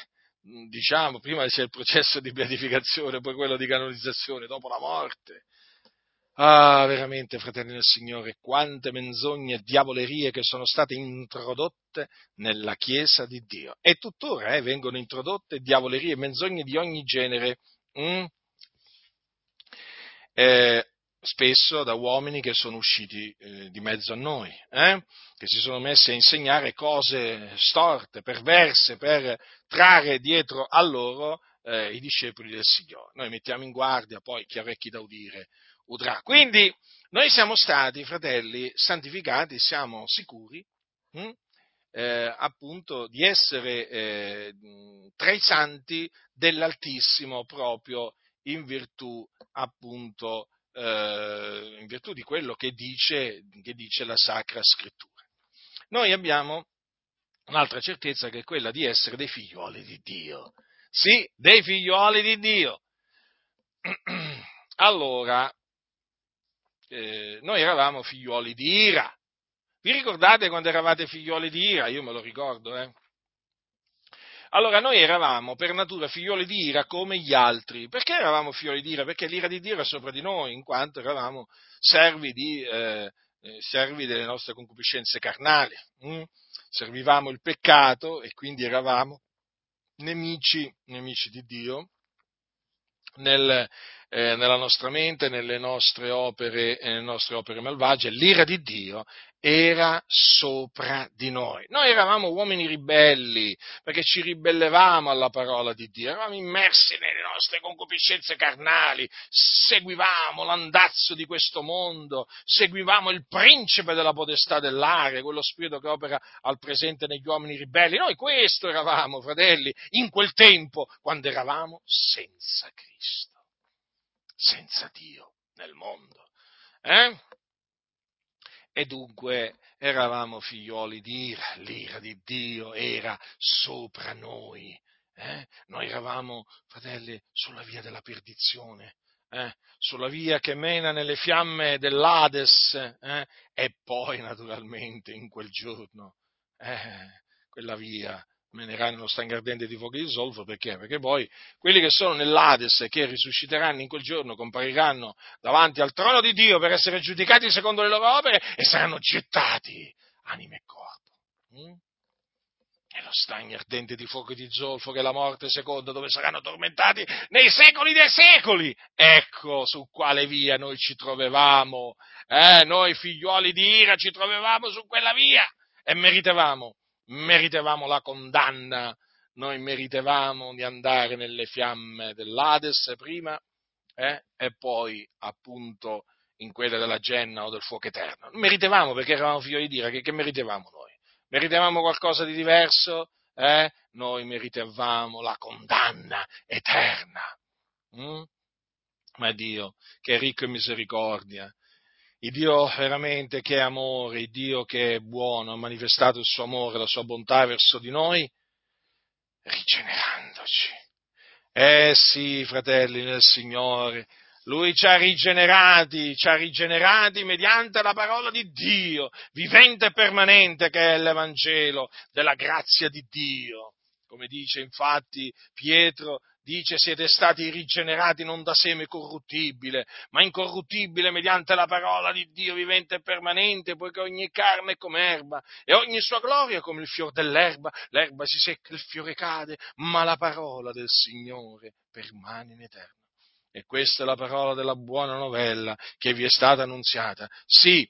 diciamo, prima c'è il processo di beatificazione, poi quello di canonizzazione, dopo la morte. Ah, veramente, fratelli del Signore, quante menzogne e diavolerie che sono state introdotte nella Chiesa di Dio. E tuttora eh, vengono introdotte diavolerie e menzogne di ogni genere. Mm? Eh, spesso da uomini che sono usciti eh, di mezzo a noi, eh? che si sono messi a insegnare cose storte, perverse, per trarre dietro a loro eh, i discepoli del Signore. Noi mettiamo in guardia, poi chi ha orecchi da udire udrà. Quindi noi siamo stati, fratelli, santificati, siamo sicuri, hm? eh, appunto, di essere eh, tra i santi dell'Altissimo proprio in virtù, appunto, eh, in virtù di quello che dice, che dice la Sacra Scrittura. Noi abbiamo un'altra certezza che è quella di essere dei figlioli di Dio. Sì, dei figlioli di Dio. [clears throat] Allora, eh, noi eravamo figlioli di ira. Vi ricordate quando eravate figlioli di ira? Io me lo ricordo, eh. Allora, noi eravamo per natura figlioli di ira come gli altri. Perché eravamo figlioli di ira? Perché l'ira di Dio era sopra di noi, in quanto eravamo servi, di, eh, eh servi delle nostre concupiscenze carnali. Mm? Servivamo il peccato e quindi eravamo nemici, nemici di Dio nel, eh, nella nostra mente, nelle nostre, opere, nelle nostre opere malvagie, l'ira di Dio era sopra di noi. Noi eravamo uomini ribelli perché ci ribellevamo alla parola di Dio, eravamo immersi nelle nostre concupiscenze carnali, seguivamo l'andazzo di questo mondo, seguivamo il principe della potestà dell'aria, quello spirito che opera al presente negli uomini ribelli. Noi questo eravamo, fratelli, in quel tempo, quando eravamo senza Cristo, senza Dio nel mondo. Eh? E dunque eravamo figlioli di ira, l'ira di Dio era sopra noi. Eh? Noi eravamo, fratelli, sulla via della perdizione, eh? sulla via che mena nelle fiamme dell'Ades eh? e poi naturalmente in quel giorno eh, quella via meneranno lo stagno ardente di fuoco di zolfo, perché? Perché poi quelli che sono nell'Ades, che risusciteranno in quel giorno, compariranno davanti al trono di Dio per essere giudicati secondo le loro opere e saranno gettati anima e corpo. Mm? nello stagno ardente di fuoco e di zolfo che è la morte seconda, dove saranno tormentati nei secoli dei secoli. Ecco su quale via noi ci trovevamo, eh, noi figliuoli di ira ci trovevamo su quella via e meritevamo, meritevamo la condanna, noi meritevamo di andare nelle fiamme dell'Ades prima eh, e poi appunto in quelle della Genna o del fuoco eterno. Meritevamo perché eravamo figli di Dio, che, che meritevamo noi? Meritavamo qualcosa di diverso? Eh? Noi meritavamo la condanna eterna. Mm? Ma Dio, che è ricco in misericordia, il Dio veramente che è amore, il Dio che è buono, ha manifestato il suo amore, la sua bontà verso di noi, rigenerandoci. Eh sì, fratelli nel Signore, lui ci ha rigenerati, ci ha rigenerati mediante la parola di Dio, vivente e permanente che è l'Evangelo della grazia di Dio. Come dice infatti Pietro, dice siete stati rigenerati non da seme corruttibile, ma incorruttibile mediante la parola di Dio vivente e permanente, poiché ogni carne è come erba e ogni sua gloria come il fiore dell'erba, l'erba si secca, il fiore cade, ma la parola del Signore permane in eterno. E questa è la parola della buona novella che vi è stata annunziata. Sì,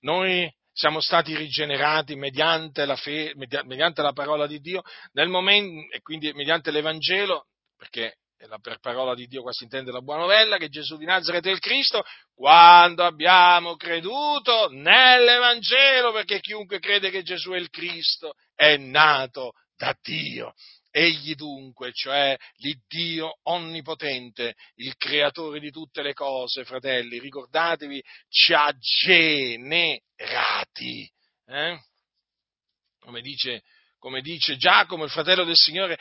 noi siamo stati rigenerati mediante la, fe, mediante la parola di Dio momento, e quindi mediante l'Evangelo, perché per parola di Dio qua si intende la buona novella, che Gesù di Nazareth è il Cristo, quando abbiamo creduto nell'Evangelo, perché chiunque crede che Gesù è il Cristo è nato da Dio. Egli dunque, cioè l'Iddio onnipotente, il creatore di tutte le cose, fratelli, ricordatevi, ci ha generati. Eh? Come, dice, come dice Giacomo, il fratello del Signore,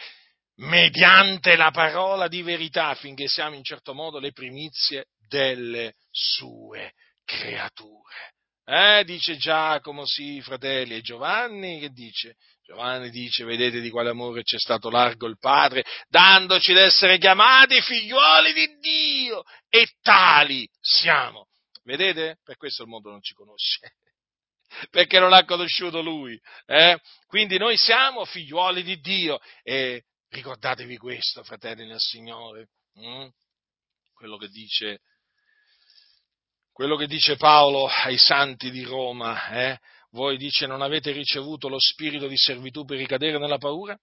mediante la parola di verità, affinché siamo in certo modo le primizie delle sue creature. Eh, dice Giacomo, sì, fratelli, e Giovanni che dice? Giovanni dice, vedete di quale amore c'è stato largo il Padre, dandoci d'essere chiamati figliuoli di Dio, e tali siamo. Vedete? Per questo il mondo non ci conosce, [laughs] perché non ha conosciuto Lui. Eh? Quindi noi siamo figliuoli di Dio, e ricordatevi questo, fratelli nel Signore, hm? quello che dice quello che dice Paolo ai santi di Roma, eh? voi dice non avete ricevuto lo spirito di servitù per ricadere nella paura?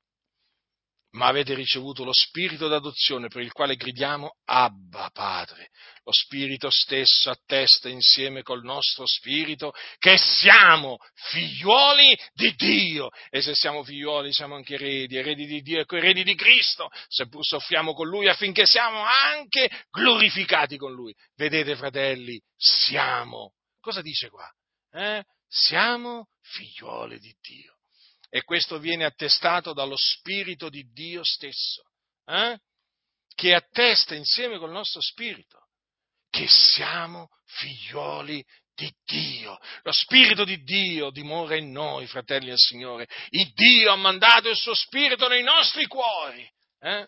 Ma avete ricevuto lo spirito d'adozione per il quale gridiamo Abba Padre. Lo spirito stesso attesta insieme col nostro spirito che siamo figliuoli di Dio e se siamo figliuoli siamo anche eredi, eredi di Dio e eredi di Cristo, seppur soffriamo con Lui affinché siamo anche glorificati con Lui. Vedete fratelli, siamo. Cosa dice qua? Eh? Siamo figliuoli di Dio e questo viene attestato dallo Spirito di Dio stesso, eh? che attesta insieme col nostro Spirito che siamo figlioli di Dio. Lo Spirito di Dio dimora in noi, fratelli del Signore. Il Dio ha mandato il suo Spirito nei nostri cuori. Eh?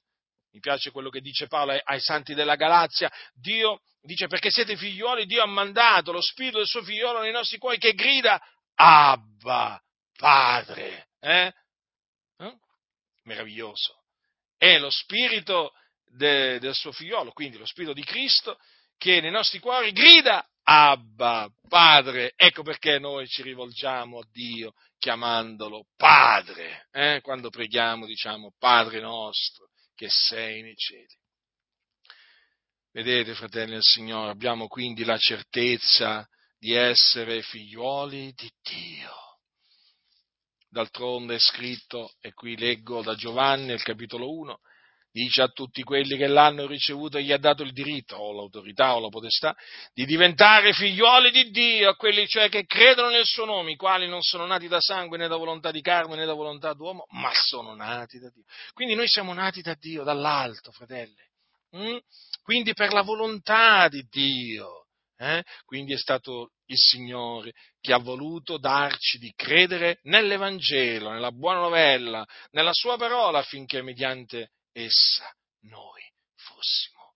Mi piace quello che dice Paolo ai santi della Galazia. Dio dice perché siete figlioli, Dio ha mandato lo Spirito del suo figliolo nei nostri cuori che grida Abba, Padre. Eh? Eh? Meraviglioso. È lo spirito de, del suo figliolo, quindi lo spirito di Cristo, che nei nostri cuori grida Abba, Padre. Ecco perché noi ci rivolgiamo a Dio chiamandolo Padre. Eh? Quando preghiamo diciamo Padre nostro che sei nei cieli. Vedete, fratelli del Signore, abbiamo quindi la certezza di essere figlioli di Dio. D'altronde è scritto, e qui leggo da Giovanni, il capitolo 1, dice a tutti quelli che l'hanno ricevuto gli ha dato il diritto, o l'autorità, o la potestà, di diventare figlioli di Dio, a quelli cioè che credono nel suo nome, i quali non sono nati da sangue né da volontà di carne né da volontà d'uomo, ma sono nati da Dio. Quindi noi siamo nati da Dio, dall'alto, fratelli. Mm? Quindi per la volontà di Dio. Eh? Quindi è stato il Signore che ha voluto darci di credere nell'Evangelo, nella buona novella, nella sua parola affinché mediante essa noi fossimo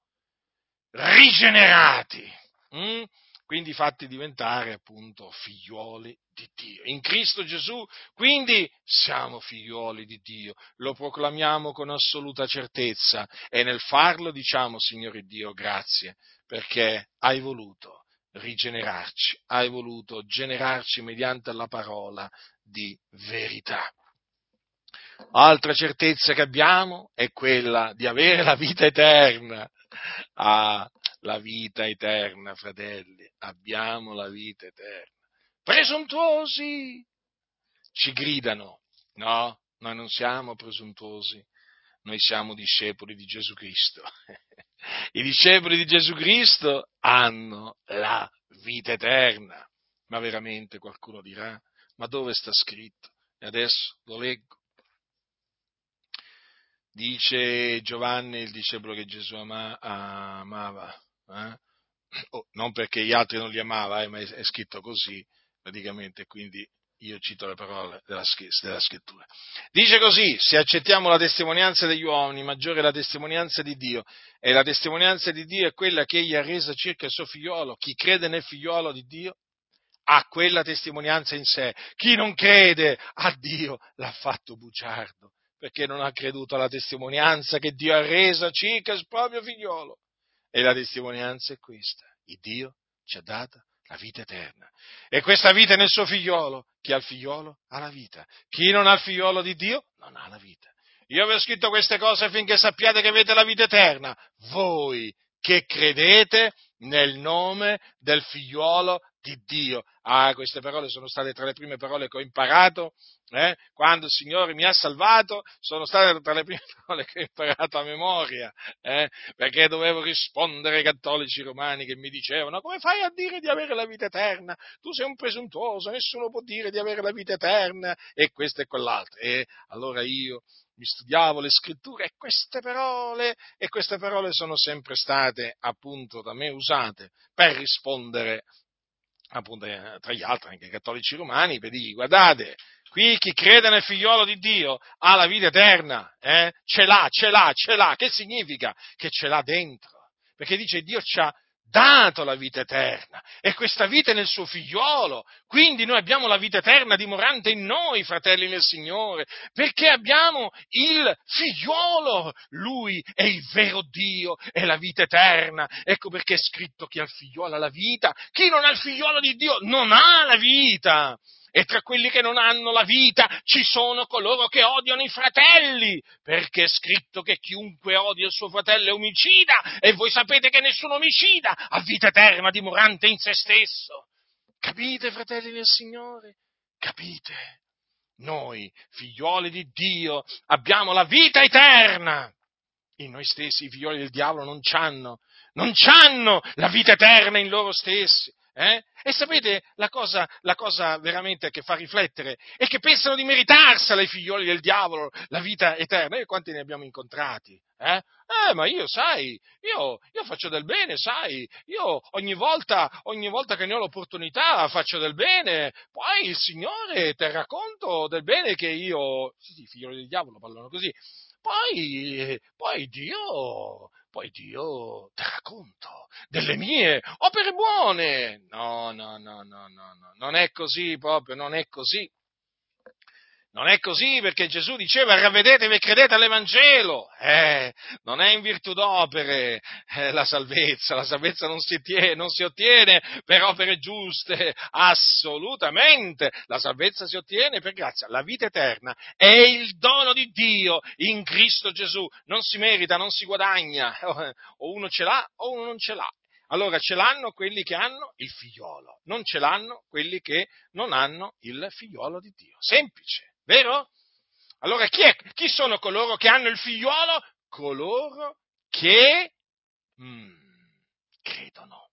rigenerati. Mm? quindi fatti diventare appunto figlioli di Dio. In Cristo Gesù, quindi siamo figlioli di Dio, lo proclamiamo con assoluta certezza e nel farlo diciamo, Signore Dio, grazie, perché hai voluto rigenerarci, hai voluto generarci mediante la parola di verità. Altra certezza che abbiamo è quella di avere la vita eterna. Ah, la vita eterna, fratelli, abbiamo la vita eterna. Presuntuosi! Ci gridano. No, noi non siamo presuntuosi, noi siamo discepoli di Gesù Cristo. [laughs] I discepoli di Gesù Cristo hanno la vita eterna. Ma veramente qualcuno dirà, ma dove sta scritto? E adesso lo leggo. Dice Giovanni, il discepolo che Gesù ama, amava, eh? oh, non perché gli altri non li amava, eh, ma è, è, scritto così praticamente, quindi io cito le parole della, della, scrittura. Dice così, se accettiamo la testimonianza degli uomini, maggiore è la testimonianza di Dio, e la testimonianza di Dio è quella che egli ha resa circa il suo figliolo, chi crede nel figliolo di Dio ha quella testimonianza in sé, chi non crede a Dio l'ha fatto bugiardo, perché non ha creduto alla testimonianza che Dio ha resa circa il proprio figliolo. E la testimonianza è questa. Il Dio ci ha data la vita eterna. E questa vita è nel suo figliolo. Chi ha il figliolo ha la vita. Chi non ha il figliolo di Dio non ha la vita. Io vi ho scritto queste cose affinché sappiate che avete la vita eterna. Voi che credete nel nome del figliolo di Dio. Ah, queste parole sono state tra le prime parole che ho imparato eh? quando il Signore mi ha salvato, sono state tra le prime [laughs] parole che ho imparato a memoria, eh? perché dovevo rispondere ai cattolici romani che mi dicevano come fai a dire di avere la vita eterna? Tu sei un presuntuoso, nessuno può dire di avere la vita eterna e questo e quell'altro. E allora io mi studiavo le scritture e queste parole, e queste parole sono sempre state appunto da me usate per rispondere appunto eh, tra gli altri anche i cattolici romani, per dirgli guardate, qui chi crede nel figliolo di Dio ha la vita eterna, eh? ce l'ha, ce l'ha, ce l'ha, che significa? Che ce l'ha dentro, perché dice Dio ci ha dato la vita eterna e questa vita è nel suo figliolo. Quindi noi abbiamo la vita eterna dimorante in noi, fratelli nel Signore, perché abbiamo il figliolo. Lui è il vero Dio, è la vita eterna. Ecco perché è scritto chi ha il figliolo ha la vita. Chi non ha il figliolo di Dio non ha la vita e tra quelli che non hanno la vita ci sono coloro che odiano i fratelli, perché è scritto che chiunque odia il suo fratello è omicida e voi sapete che nessun omicida ha vita eterna dimorante in se stesso. Capite, fratelli del Signore? Capite? Noi, figlioli di Dio, abbiamo la vita eterna. In noi stessi i figlioli del diavolo non c'hanno, non c'hanno la vita eterna in loro stessi. Eh? E sapete la cosa, la cosa, veramente che fa riflettere? È che pensano di meritarsela i figlioli del diavolo, la vita eterna. E quanti ne abbiamo incontrati? Eh? eh ma io, sai, io, io, faccio del bene, sai, io ogni volta, ogni volta che ne ho l'opportunità faccio del bene, poi il Signore terrà conto del bene che io... Sì, i figlioli del diavolo parlano così. Poi, poi Dio, poi Dio terrà conto delle mie opere buone. No, no, no, no, no, no, non è così proprio, non è così. Non è così perché Gesù diceva ravvedetevi e credete all'Evangelo. Eh, non è in virtù d'opere eh, la salvezza, la salvezza non si, ottiene, non si ottiene per opere giuste, assolutamente. La salvezza si ottiene per grazia. La vita eterna è il dono di Dio in Cristo Gesù. Non si merita, non si guadagna. O uno ce l'ha o uno non ce l'ha. Allora ce l'hanno quelli che hanno il figliolo, non ce l'hanno quelli che non hanno il figliolo di Dio. Semplice. Vero? Allora chi, è, chi sono coloro che hanno il figliuolo? Coloro che mm, credono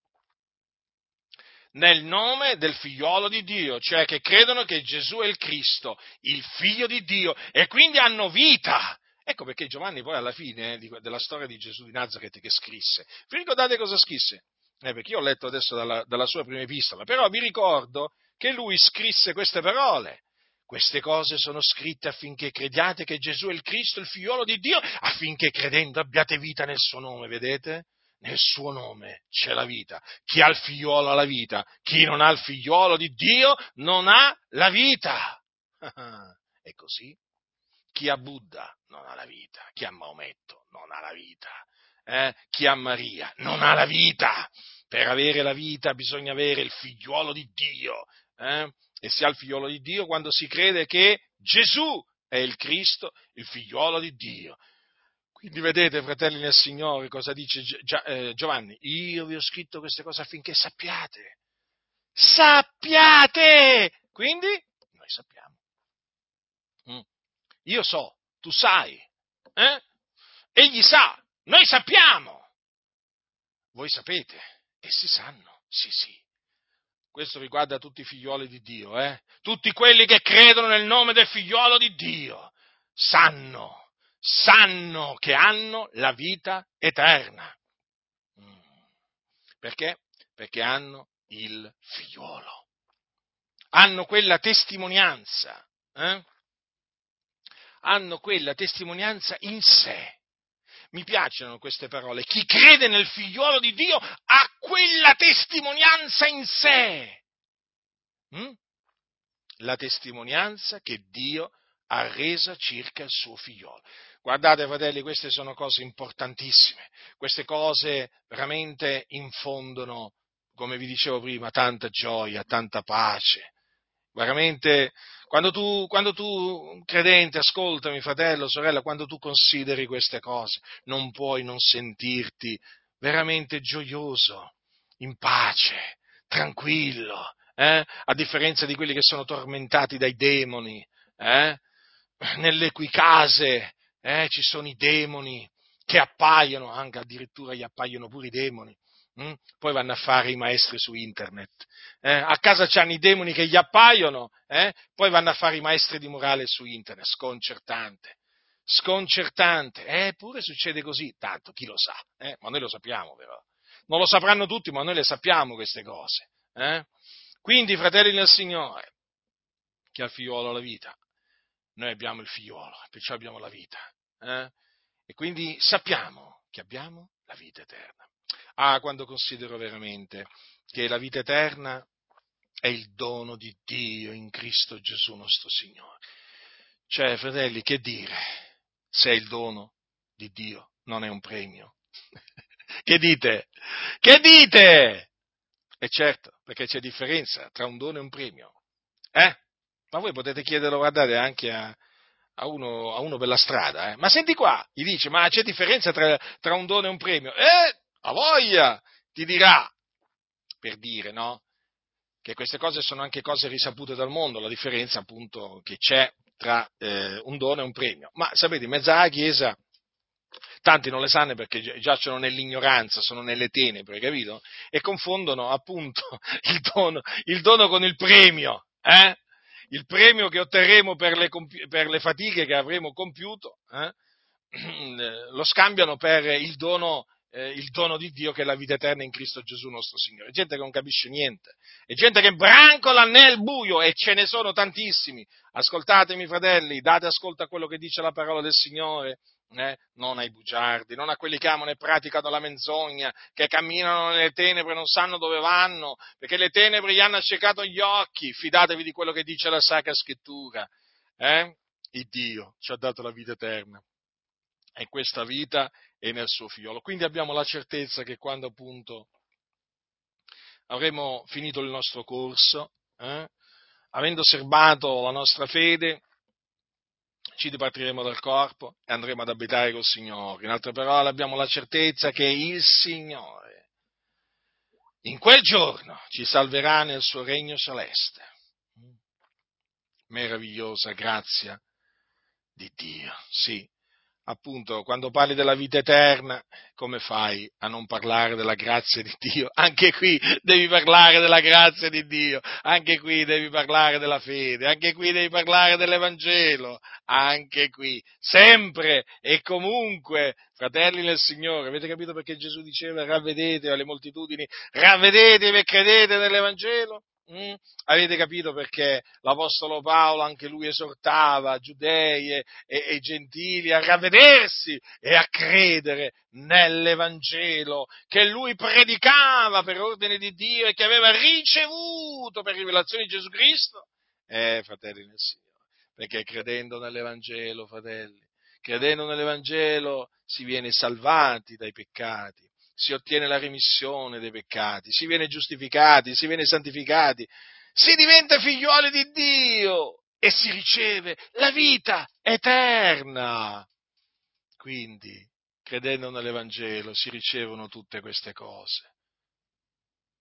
nel nome del figliolo di Dio, cioè che credono che Gesù è il Cristo, il figlio di Dio, e quindi hanno vita. Ecco perché Giovanni poi alla fine eh, della storia di Gesù di Nazareth che scrisse, vi ricordate cosa scrisse? Eh, perché io ho letto adesso dalla, dalla sua prima epistola, però vi ricordo che lui scrisse queste parole. Queste cose sono scritte affinché crediate che Gesù è il Cristo, il figliolo di Dio, affinché credendo abbiate vita nel suo nome, vedete? nel suo nome c'è la vita. Chi ha il figliuolo ha la vita, chi non ha il figliuolo di Dio non ha la vita. [laughs] È così. Chi ha Buddha non ha la vita, chi ha Maometto non ha la vita, eh? chi ha Maria non ha la vita. Per avere la vita bisogna avere il figliuolo di Dio. Eh? E si ha il figliuolo di Dio quando si crede che Gesù è il Cristo, il figliuolo di Dio. Quindi vedete, fratelli nel Signore, cosa dice eh, Giovanni? Io vi ho scritto queste cose affinché sappiate. Sappiate! Quindi noi sappiamo. Mm. Io so, tu sai. Eh? Egli sa, noi sappiamo. Voi sapete, essi sanno, sì sì. Questo riguarda tutti i figlioli di Dio, eh? Tutti quelli che credono nel nome del figliolo di Dio sanno sanno che hanno la vita eterna. Mm. Perché? Perché hanno il figliuolo. Hanno quella testimonianza. Eh? Hanno quella testimonianza in sé. Mi piacciono queste parole. Chi crede nel figliuolo di Dio ha quella testimonianza in sé. Mm? La testimonianza che Dio ha resa circa il suo figliolo. Guardate, fratelli, queste sono cose importantissime, queste cose veramente infondono, come vi dicevo prima, tanta gioia, tanta pace. Veramente, quando tu, quando tu, credente, ascoltami, fratello, sorella, quando tu consideri queste cose, non puoi non sentirti veramente gioioso, in pace, tranquillo, eh? a differenza di quelli che sono tormentati dai demoni, eh? nelle cui case eh, ci sono i demoni che appaiono, anche addirittura gli appaiono pure i demoni. Hm? Poi vanno a fare i maestri su internet. Eh? A casa c'hanno i demoni che gli appaiono, eh? poi vanno a fare i maestri di morale su internet. Sconcertante. Sconcertante. Eppure succede così. Tanto chi lo sa? Eh? Ma noi lo sappiamo però. Non lo sapranno tutti, ma noi le sappiamo queste cose. Eh? Quindi, fratelli del Signore, chi ha il figliuolo la vita, noi abbiamo il figliuolo, perciò abbiamo la vita. Eh? E quindi sappiamo che abbiamo la vita eterna. Ah, quando considero veramente che la vita eterna è il dono di Dio in Cristo Gesù nostro Signore. Cioè, fratelli, che dire se il dono di Dio, non è un premio? [laughs] che dite? Che dite? E certo, perché c'è differenza tra un dono e un premio. Eh? Ma voi potete chiederlo, guardate, anche a, a, uno, a uno, per la strada. Eh? Ma senti qua, gli dice, ma c'è differenza tra, tra un dono e un premio? Eh, a voglia, ti dirà, per dire, no? Che queste cose sono anche cose risapute dal mondo, la differenza appunto che c'è tra eh, un dono e un premio. Ma sapete, in mezzo alla Chiesa tanti non le sanno perché giacciono nell'ignoranza, sono nelle tenebre, capito? E confondono appunto [laughs] il dono, il dono con il premio, eh? il premio che otterremo per le, per le fatiche che avremo compiuto, eh, [clears throat] lo scambiano per il dono, eh, il dono, di Dio che è la vita eterna in Cristo Gesù nostro Signore. Gente che non capisce niente, è gente che brancola nel buio e ce ne sono tantissimi. Ascoltatemi fratelli, date ascolto a quello che dice la parola del Signore eh? non ai bugiardi, non a quelli che amano e praticano la menzogna, che camminano nelle tenebre e non sanno dove vanno, perché le tenebre gli hanno accecato gli occhi, fidatevi di quello che dice la Sacra Scrittura. Eh? Il Dio ci ha dato la vita eterna e questa vita è nel suo figliolo. Quindi abbiamo la certezza che quando appunto avremo finito il nostro corso, eh? avendo serbato la nostra fede, ci dipartiremo dal corpo e andremo ad abitare col Signore. In altre parole abbiamo la certezza che il Signore in quel giorno ci salverà nel suo regno celeste. Meravigliosa grazia di Dio, sì, appunto, quando parli della vita eterna, come fai a non parlare della grazia di Dio? [laughs] Anche qui devi parlare della grazia di Dio, anche qui devi parlare della fede, anche qui devi parlare dell'Evangelo, anche qui, sempre e comunque, fratelli del Signore, avete capito perché Gesù diceva ravvedetevi alle moltitudini, ravvedetevi e credete nell'Evangelo? Mm? Avete capito perché l'Apostolo Paolo anche lui esortava giudei e, e, e, gentili a ravvedersi e a credere nell'Evangelo che lui predicava per ordine di Dio e che aveva ricevuto per rivelazione di Gesù Cristo? Eh, fratelli nel Signore, perché credendo nell'Evangelo, fratelli, credendo nell'Evangelo si viene salvati dai peccati si ottiene la remissione dei peccati, si viene giustificati, si viene santificati, si diventa figliuoli di Dio e si riceve la vita eterna. Quindi, credendo nell'Evangelo, si ricevono tutte queste cose.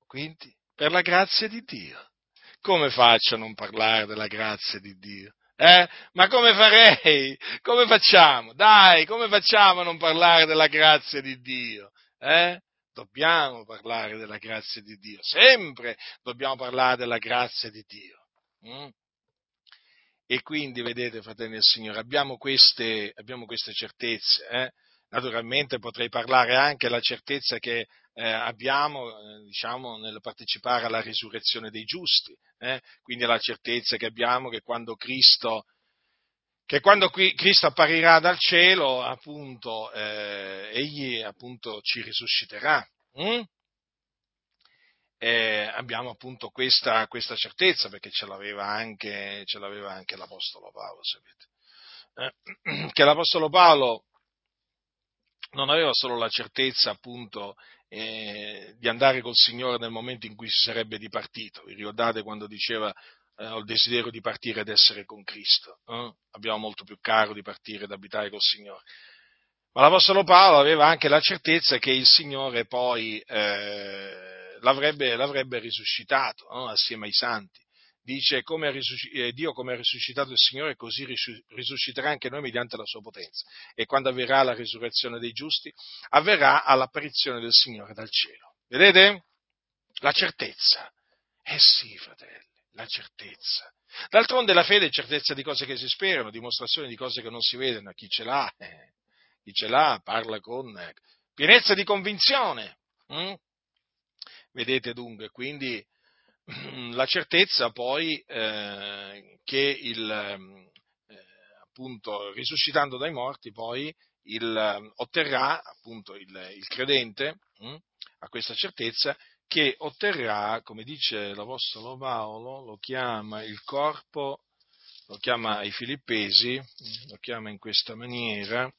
Quindi, per la grazia di Dio. Come faccio a non parlare della grazia di Dio? Eh? Ma come farei? Come facciamo? Dai, come facciamo a non parlare della grazia di Dio? Eh? Dobbiamo parlare della grazia di Dio, sempre dobbiamo parlare della grazia di Dio. Mm? E quindi, vedete, fratelli del Signore, abbiamo queste, abbiamo queste certezze. Eh? Naturalmente potrei parlare anche della certezza che eh, abbiamo eh, diciamo, nel partecipare alla risurrezione dei giusti, eh? quindi la certezza che abbiamo che quando Cristo che quando Cristo apparirà dal cielo, appunto, eh, egli appunto ci risusciterà. Mm? abbiamo appunto questa, questa, certezza perché ce l'aveva anche, ce l'aveva anche l'Apostolo Paolo, sapete. Eh, [clears throat] che l'Apostolo Paolo non aveva solo la certezza appunto eh, di andare col Signore nel momento in cui si sarebbe dipartito. Vi ricordate quando diceva eh, ho il desiderio di partire ed essere con Cristo. Eh? Abbiamo molto più caro di partire ed abitare col Signore. Ma l'Apostolo Paolo aveva anche la certezza che il Signore poi eh, l'avrebbe, l'avrebbe, risuscitato no? assieme ai santi. Dice come eh, Dio come ha risuscitato il Signore così risusciterà anche noi mediante la sua potenza. E quando avverrà la risurrezione dei giusti, avverrà all'apparizione del Signore dal cielo. Vedete? La certezza. Eh sì, fratelli la certezza. D'altronde la fede è certezza di cose che si sperano, dimostrazione di cose che non si vedono. Chi ce l'ha, eh, chi ce l'ha parla con eh, pienezza di convinzione. Hm? Vedete dunque, quindi [clears throat] la certezza poi eh, che il, eh, appunto, risuscitando dai morti, poi il, otterrà appunto il, il credente hm? a questa certezza che otterrà, come dice l'Apostolo Paolo, lo chiama il corpo, lo chiama ai Filippesi, lo chiama in questa maniera,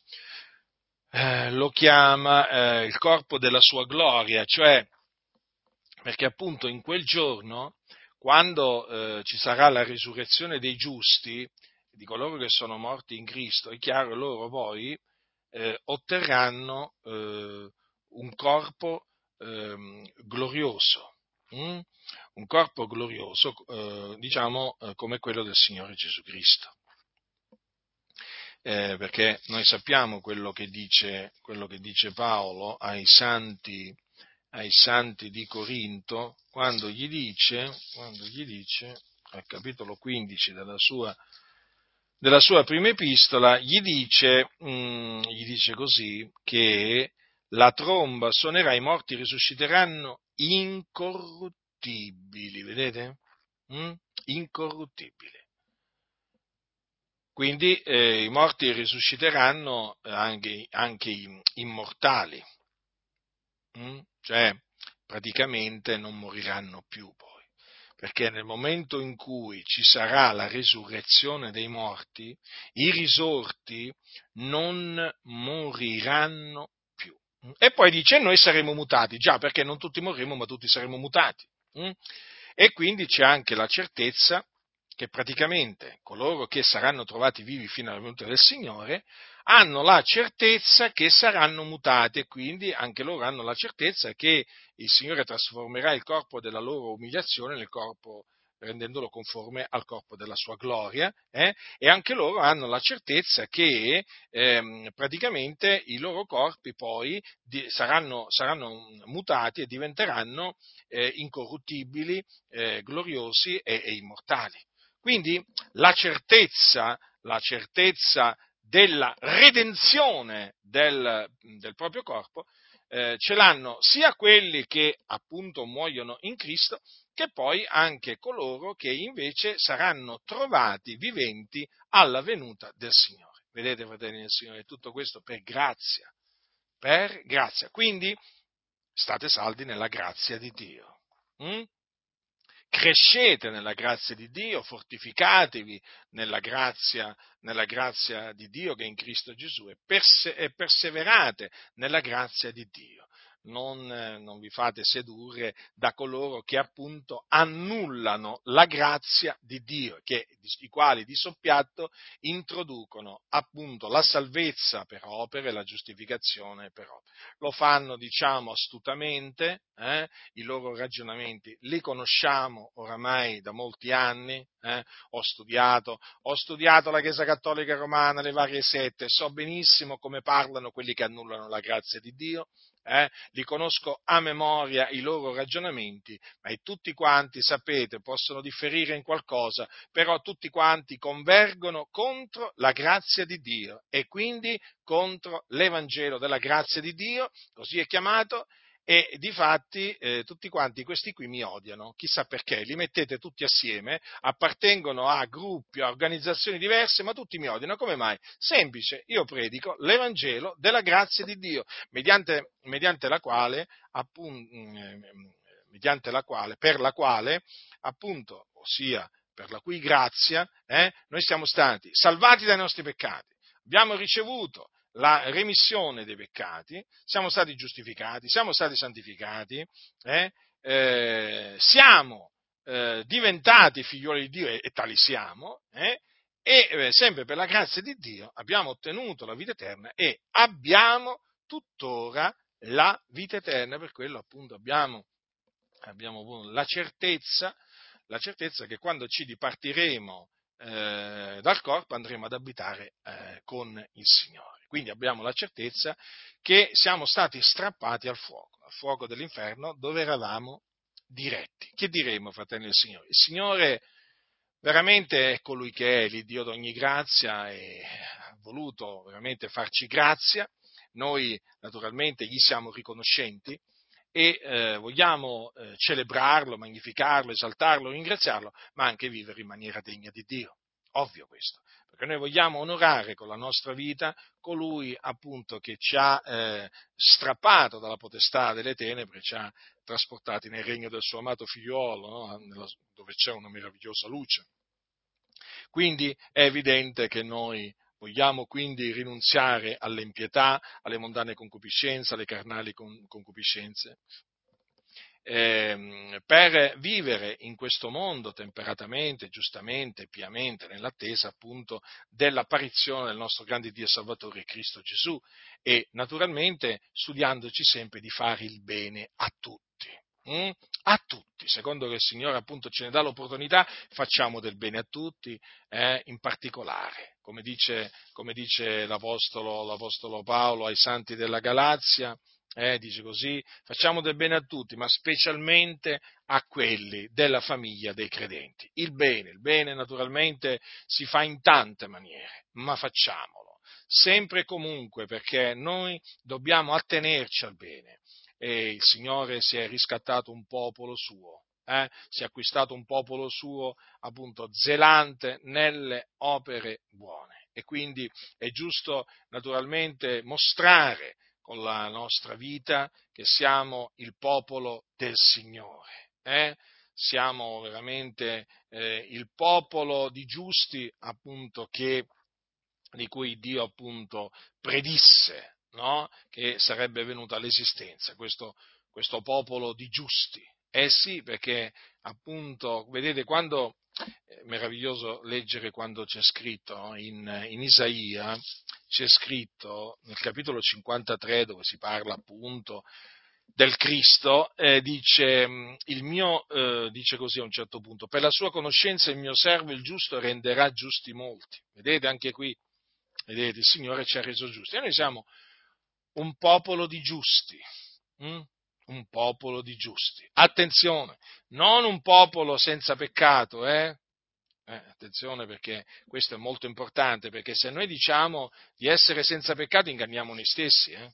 eh, lo chiama eh, il corpo della sua gloria, cioè perché appunto in quel giorno, quando eh, ci sarà la risurrezione dei giusti, di coloro che sono morti in Cristo, è chiaro, loro poi eh, otterranno eh, un corpo ehm, glorioso, hm? un corpo glorioso, eh, diciamo, eh, come quello del Signore Gesù Cristo. Eh, perché noi sappiamo quello che, dice, quello che dice Paolo ai santi, ai santi, di Corinto, quando gli dice, quando gli dice al capitolo 15 della sua, della sua prima epistola, gli dice, mh, mm, gli dice così che la tromba suonerà, i morti risusciteranno incorruttibili, vedete? Mm? Incorruttibili. Quindi eh, i morti risusciteranno anche, anche immortali, mm? cioè praticamente non moriranno più poi, perché nel momento in cui ci sarà la risurrezione dei morti, i risorti non moriranno e poi dice, noi saremo mutati, già perché non tutti morremo, ma tutti saremo mutati. Mm? E quindi c'è anche la certezza che praticamente coloro che saranno trovati vivi fino alla venuta del Signore hanno la certezza che saranno mutati e quindi anche loro hanno la certezza che il Signore trasformerà il corpo della loro umiliazione nel corpo rendendolo conforme al corpo della sua gloria, eh? e anche loro hanno la certezza che ehm, praticamente i loro corpi poi di, saranno, saranno, mutati e diventeranno eh, incorruttibili, eh, gloriosi e, e, immortali. Quindi la certezza, la certezza della redenzione del, del proprio corpo eh, ce l'hanno sia quelli che appunto muoiono in Cristo, che poi anche coloro che invece saranno trovati viventi alla venuta del Signore. Vedete, fratelli del Signore, tutto questo per grazia, per grazia. Quindi state saldi nella grazia di Dio. Mm? Crescete nella grazia di Dio, fortificatevi nella grazia, nella grazia di Dio che è in Cristo Gesù e, perse- e perseverate nella grazia di Dio non, non, vi fate sedurre da coloro che appunto annullano la grazia di Dio, che, i quali di soppiatto introducono appunto la salvezza per opere la giustificazione per opere. Lo fanno, diciamo, astutamente, eh? i loro ragionamenti li conosciamo oramai da molti anni, eh? ho, studiato, ho studiato la Chiesa Cattolica Romana, le varie sette, so benissimo come parlano quelli che annullano la grazia di Dio, eh, li conosco a memoria i loro ragionamenti, ma tutti quanti, sapete, possono differire in qualcosa, però tutti quanti convergono contro la grazia di Dio e quindi contro l'Evangelo della grazia di Dio, così è chiamato, e di fatti eh, tutti quanti questi qui mi odiano, chissà perché, li mettete tutti assieme, appartengono a gruppi, a organizzazioni diverse, ma tutti mi odiano, come mai? Semplice, io predico l'Evangelo della grazia di Dio, mediante, mediante la quale, appunto, mm, mediante la quale, per la quale, appunto, ossia per la cui grazia, eh, noi siamo stati salvati dai nostri peccati, abbiamo ricevuto la remissione dei peccati, siamo stati giustificati, siamo stati santificati, eh, eh, siamo eh, diventati figlioli di Dio e, tali siamo, eh, e eh, sempre per la grazia di Dio abbiamo ottenuto la vita eterna e abbiamo tuttora la vita eterna, per quello appunto abbiamo, abbiamo la certezza, la certezza che quando ci dipartiremo eh, dal corpo andremo ad abitare eh, con il Signore. Quindi abbiamo la certezza che siamo stati strappati al fuoco, al fuoco dell'inferno dove eravamo diretti. Che diremo, fratelli del Signore? Il Signore veramente è colui che è l'Iddio d'ogni grazia e ha voluto veramente farci grazia. Noi naturalmente gli siamo riconoscenti e eh, vogliamo eh, celebrarlo, magnificarlo, esaltarlo, ringraziarlo, ma anche vivere in maniera degna di Dio. Ovvio questo, perché noi vogliamo onorare con la nostra vita colui appunto che ci ha eh, strappato dalla potestà delle tenebre, ci ha trasportati nel regno del suo amato figliuolo, no? dove c'è una meravigliosa luce. Quindi è evidente che noi Vogliamo quindi rinunziare all'impietà, alle mondane concupiscenze, alle carnali concupiscenze, ehm, per vivere in questo mondo temperatamente, giustamente, piamente, nell'attesa appunto dell'apparizione del nostro grande Dio Salvatore Cristo Gesù e naturalmente studiandoci sempre di fare il bene a tutti. Mm? a tutti, secondo che il Signore appunto ce ne dà l'opportunità, facciamo del bene a tutti, eh, in particolare, come dice, come dice l'Apostolo, l'Apostolo Paolo ai santi della Galazia, eh, dice così, facciamo del bene a tutti, ma specialmente a quelli della famiglia dei credenti. Il bene, il bene naturalmente si fa in tante maniere, ma facciamolo, sempre e comunque, perché noi dobbiamo attenerci al bene e il Signore si è riscattato un popolo suo, eh? si è acquistato un popolo suo appunto zelante nelle opere buone e quindi è giusto naturalmente mostrare con la nostra vita che siamo il popolo del Signore. Eh? Siamo veramente eh, il popolo di giusti appunto che, di cui Dio appunto predisse no? che sarebbe venuto all'esistenza, questo, questo popolo di giusti. Eh sì, perché appunto, vedete, quando è meraviglioso leggere quando c'è scritto in, in, Isaia, c'è scritto nel capitolo 53 dove si parla appunto del Cristo, eh, dice, il mio, eh, dice così a un certo punto, per la sua conoscenza il mio servo il giusto renderà giusti molti. Vedete anche qui, vedete, il Signore ci ha reso giusti. E noi siamo un popolo di giusti. Mm? Un popolo di giusti. Attenzione, non un popolo senza peccato, eh? Eh, attenzione perché questo è molto importante, perché se noi diciamo di essere senza peccato inganniamo noi stessi. Eh?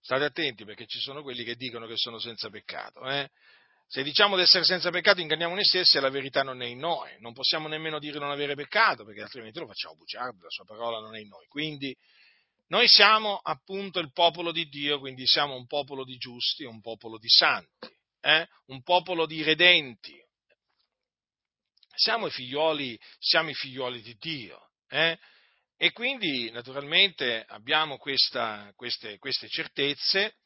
State attenti perché ci sono quelli che dicono che sono senza peccato. Eh? Se diciamo di essere senza peccato inganniamo noi stessi e la verità non è in noi. Non possiamo nemmeno dire non avere peccato perché altrimenti lo facciamo bugiardo, la sua parola non è in noi. Quindi noi siamo appunto il popolo di Dio, quindi siamo un popolo di giusti, un popolo di santi, eh? un popolo di redenti. Siamo i figlioli, siamo i figlioli di Dio. Eh? E quindi naturalmente abbiamo questa, queste, queste certezze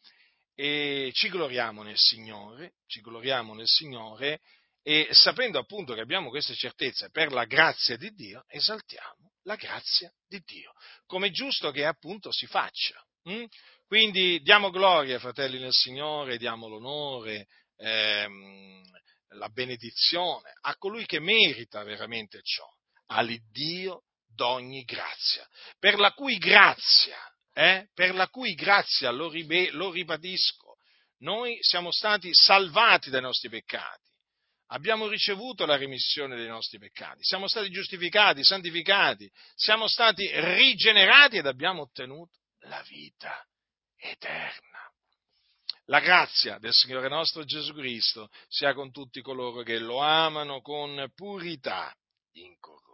e ci gloriamo nel Signore, ci gloriamo nel Signore e sapendo appunto che abbiamo queste certezze per la grazia di Dio, esaltiamo la grazia di Dio, come è giusto che appunto si faccia. Hm? Quindi diamo gloria, fratelli nel Signore, diamo l'onore, ehm, la benedizione a colui che merita veramente ciò, all'Iddio d'ogni grazia, per la cui grazia eh, per la cui grazia, lo, ribe- lo ribadisco, noi siamo stati salvati dai nostri peccati, abbiamo ricevuto la remissione dei nostri peccati, siamo stati giustificati, santificati, siamo stati rigenerati ed abbiamo ottenuto la vita eterna. La grazia del Signore nostro Gesù Cristo sia con tutti coloro che lo amano con purità incorrotta.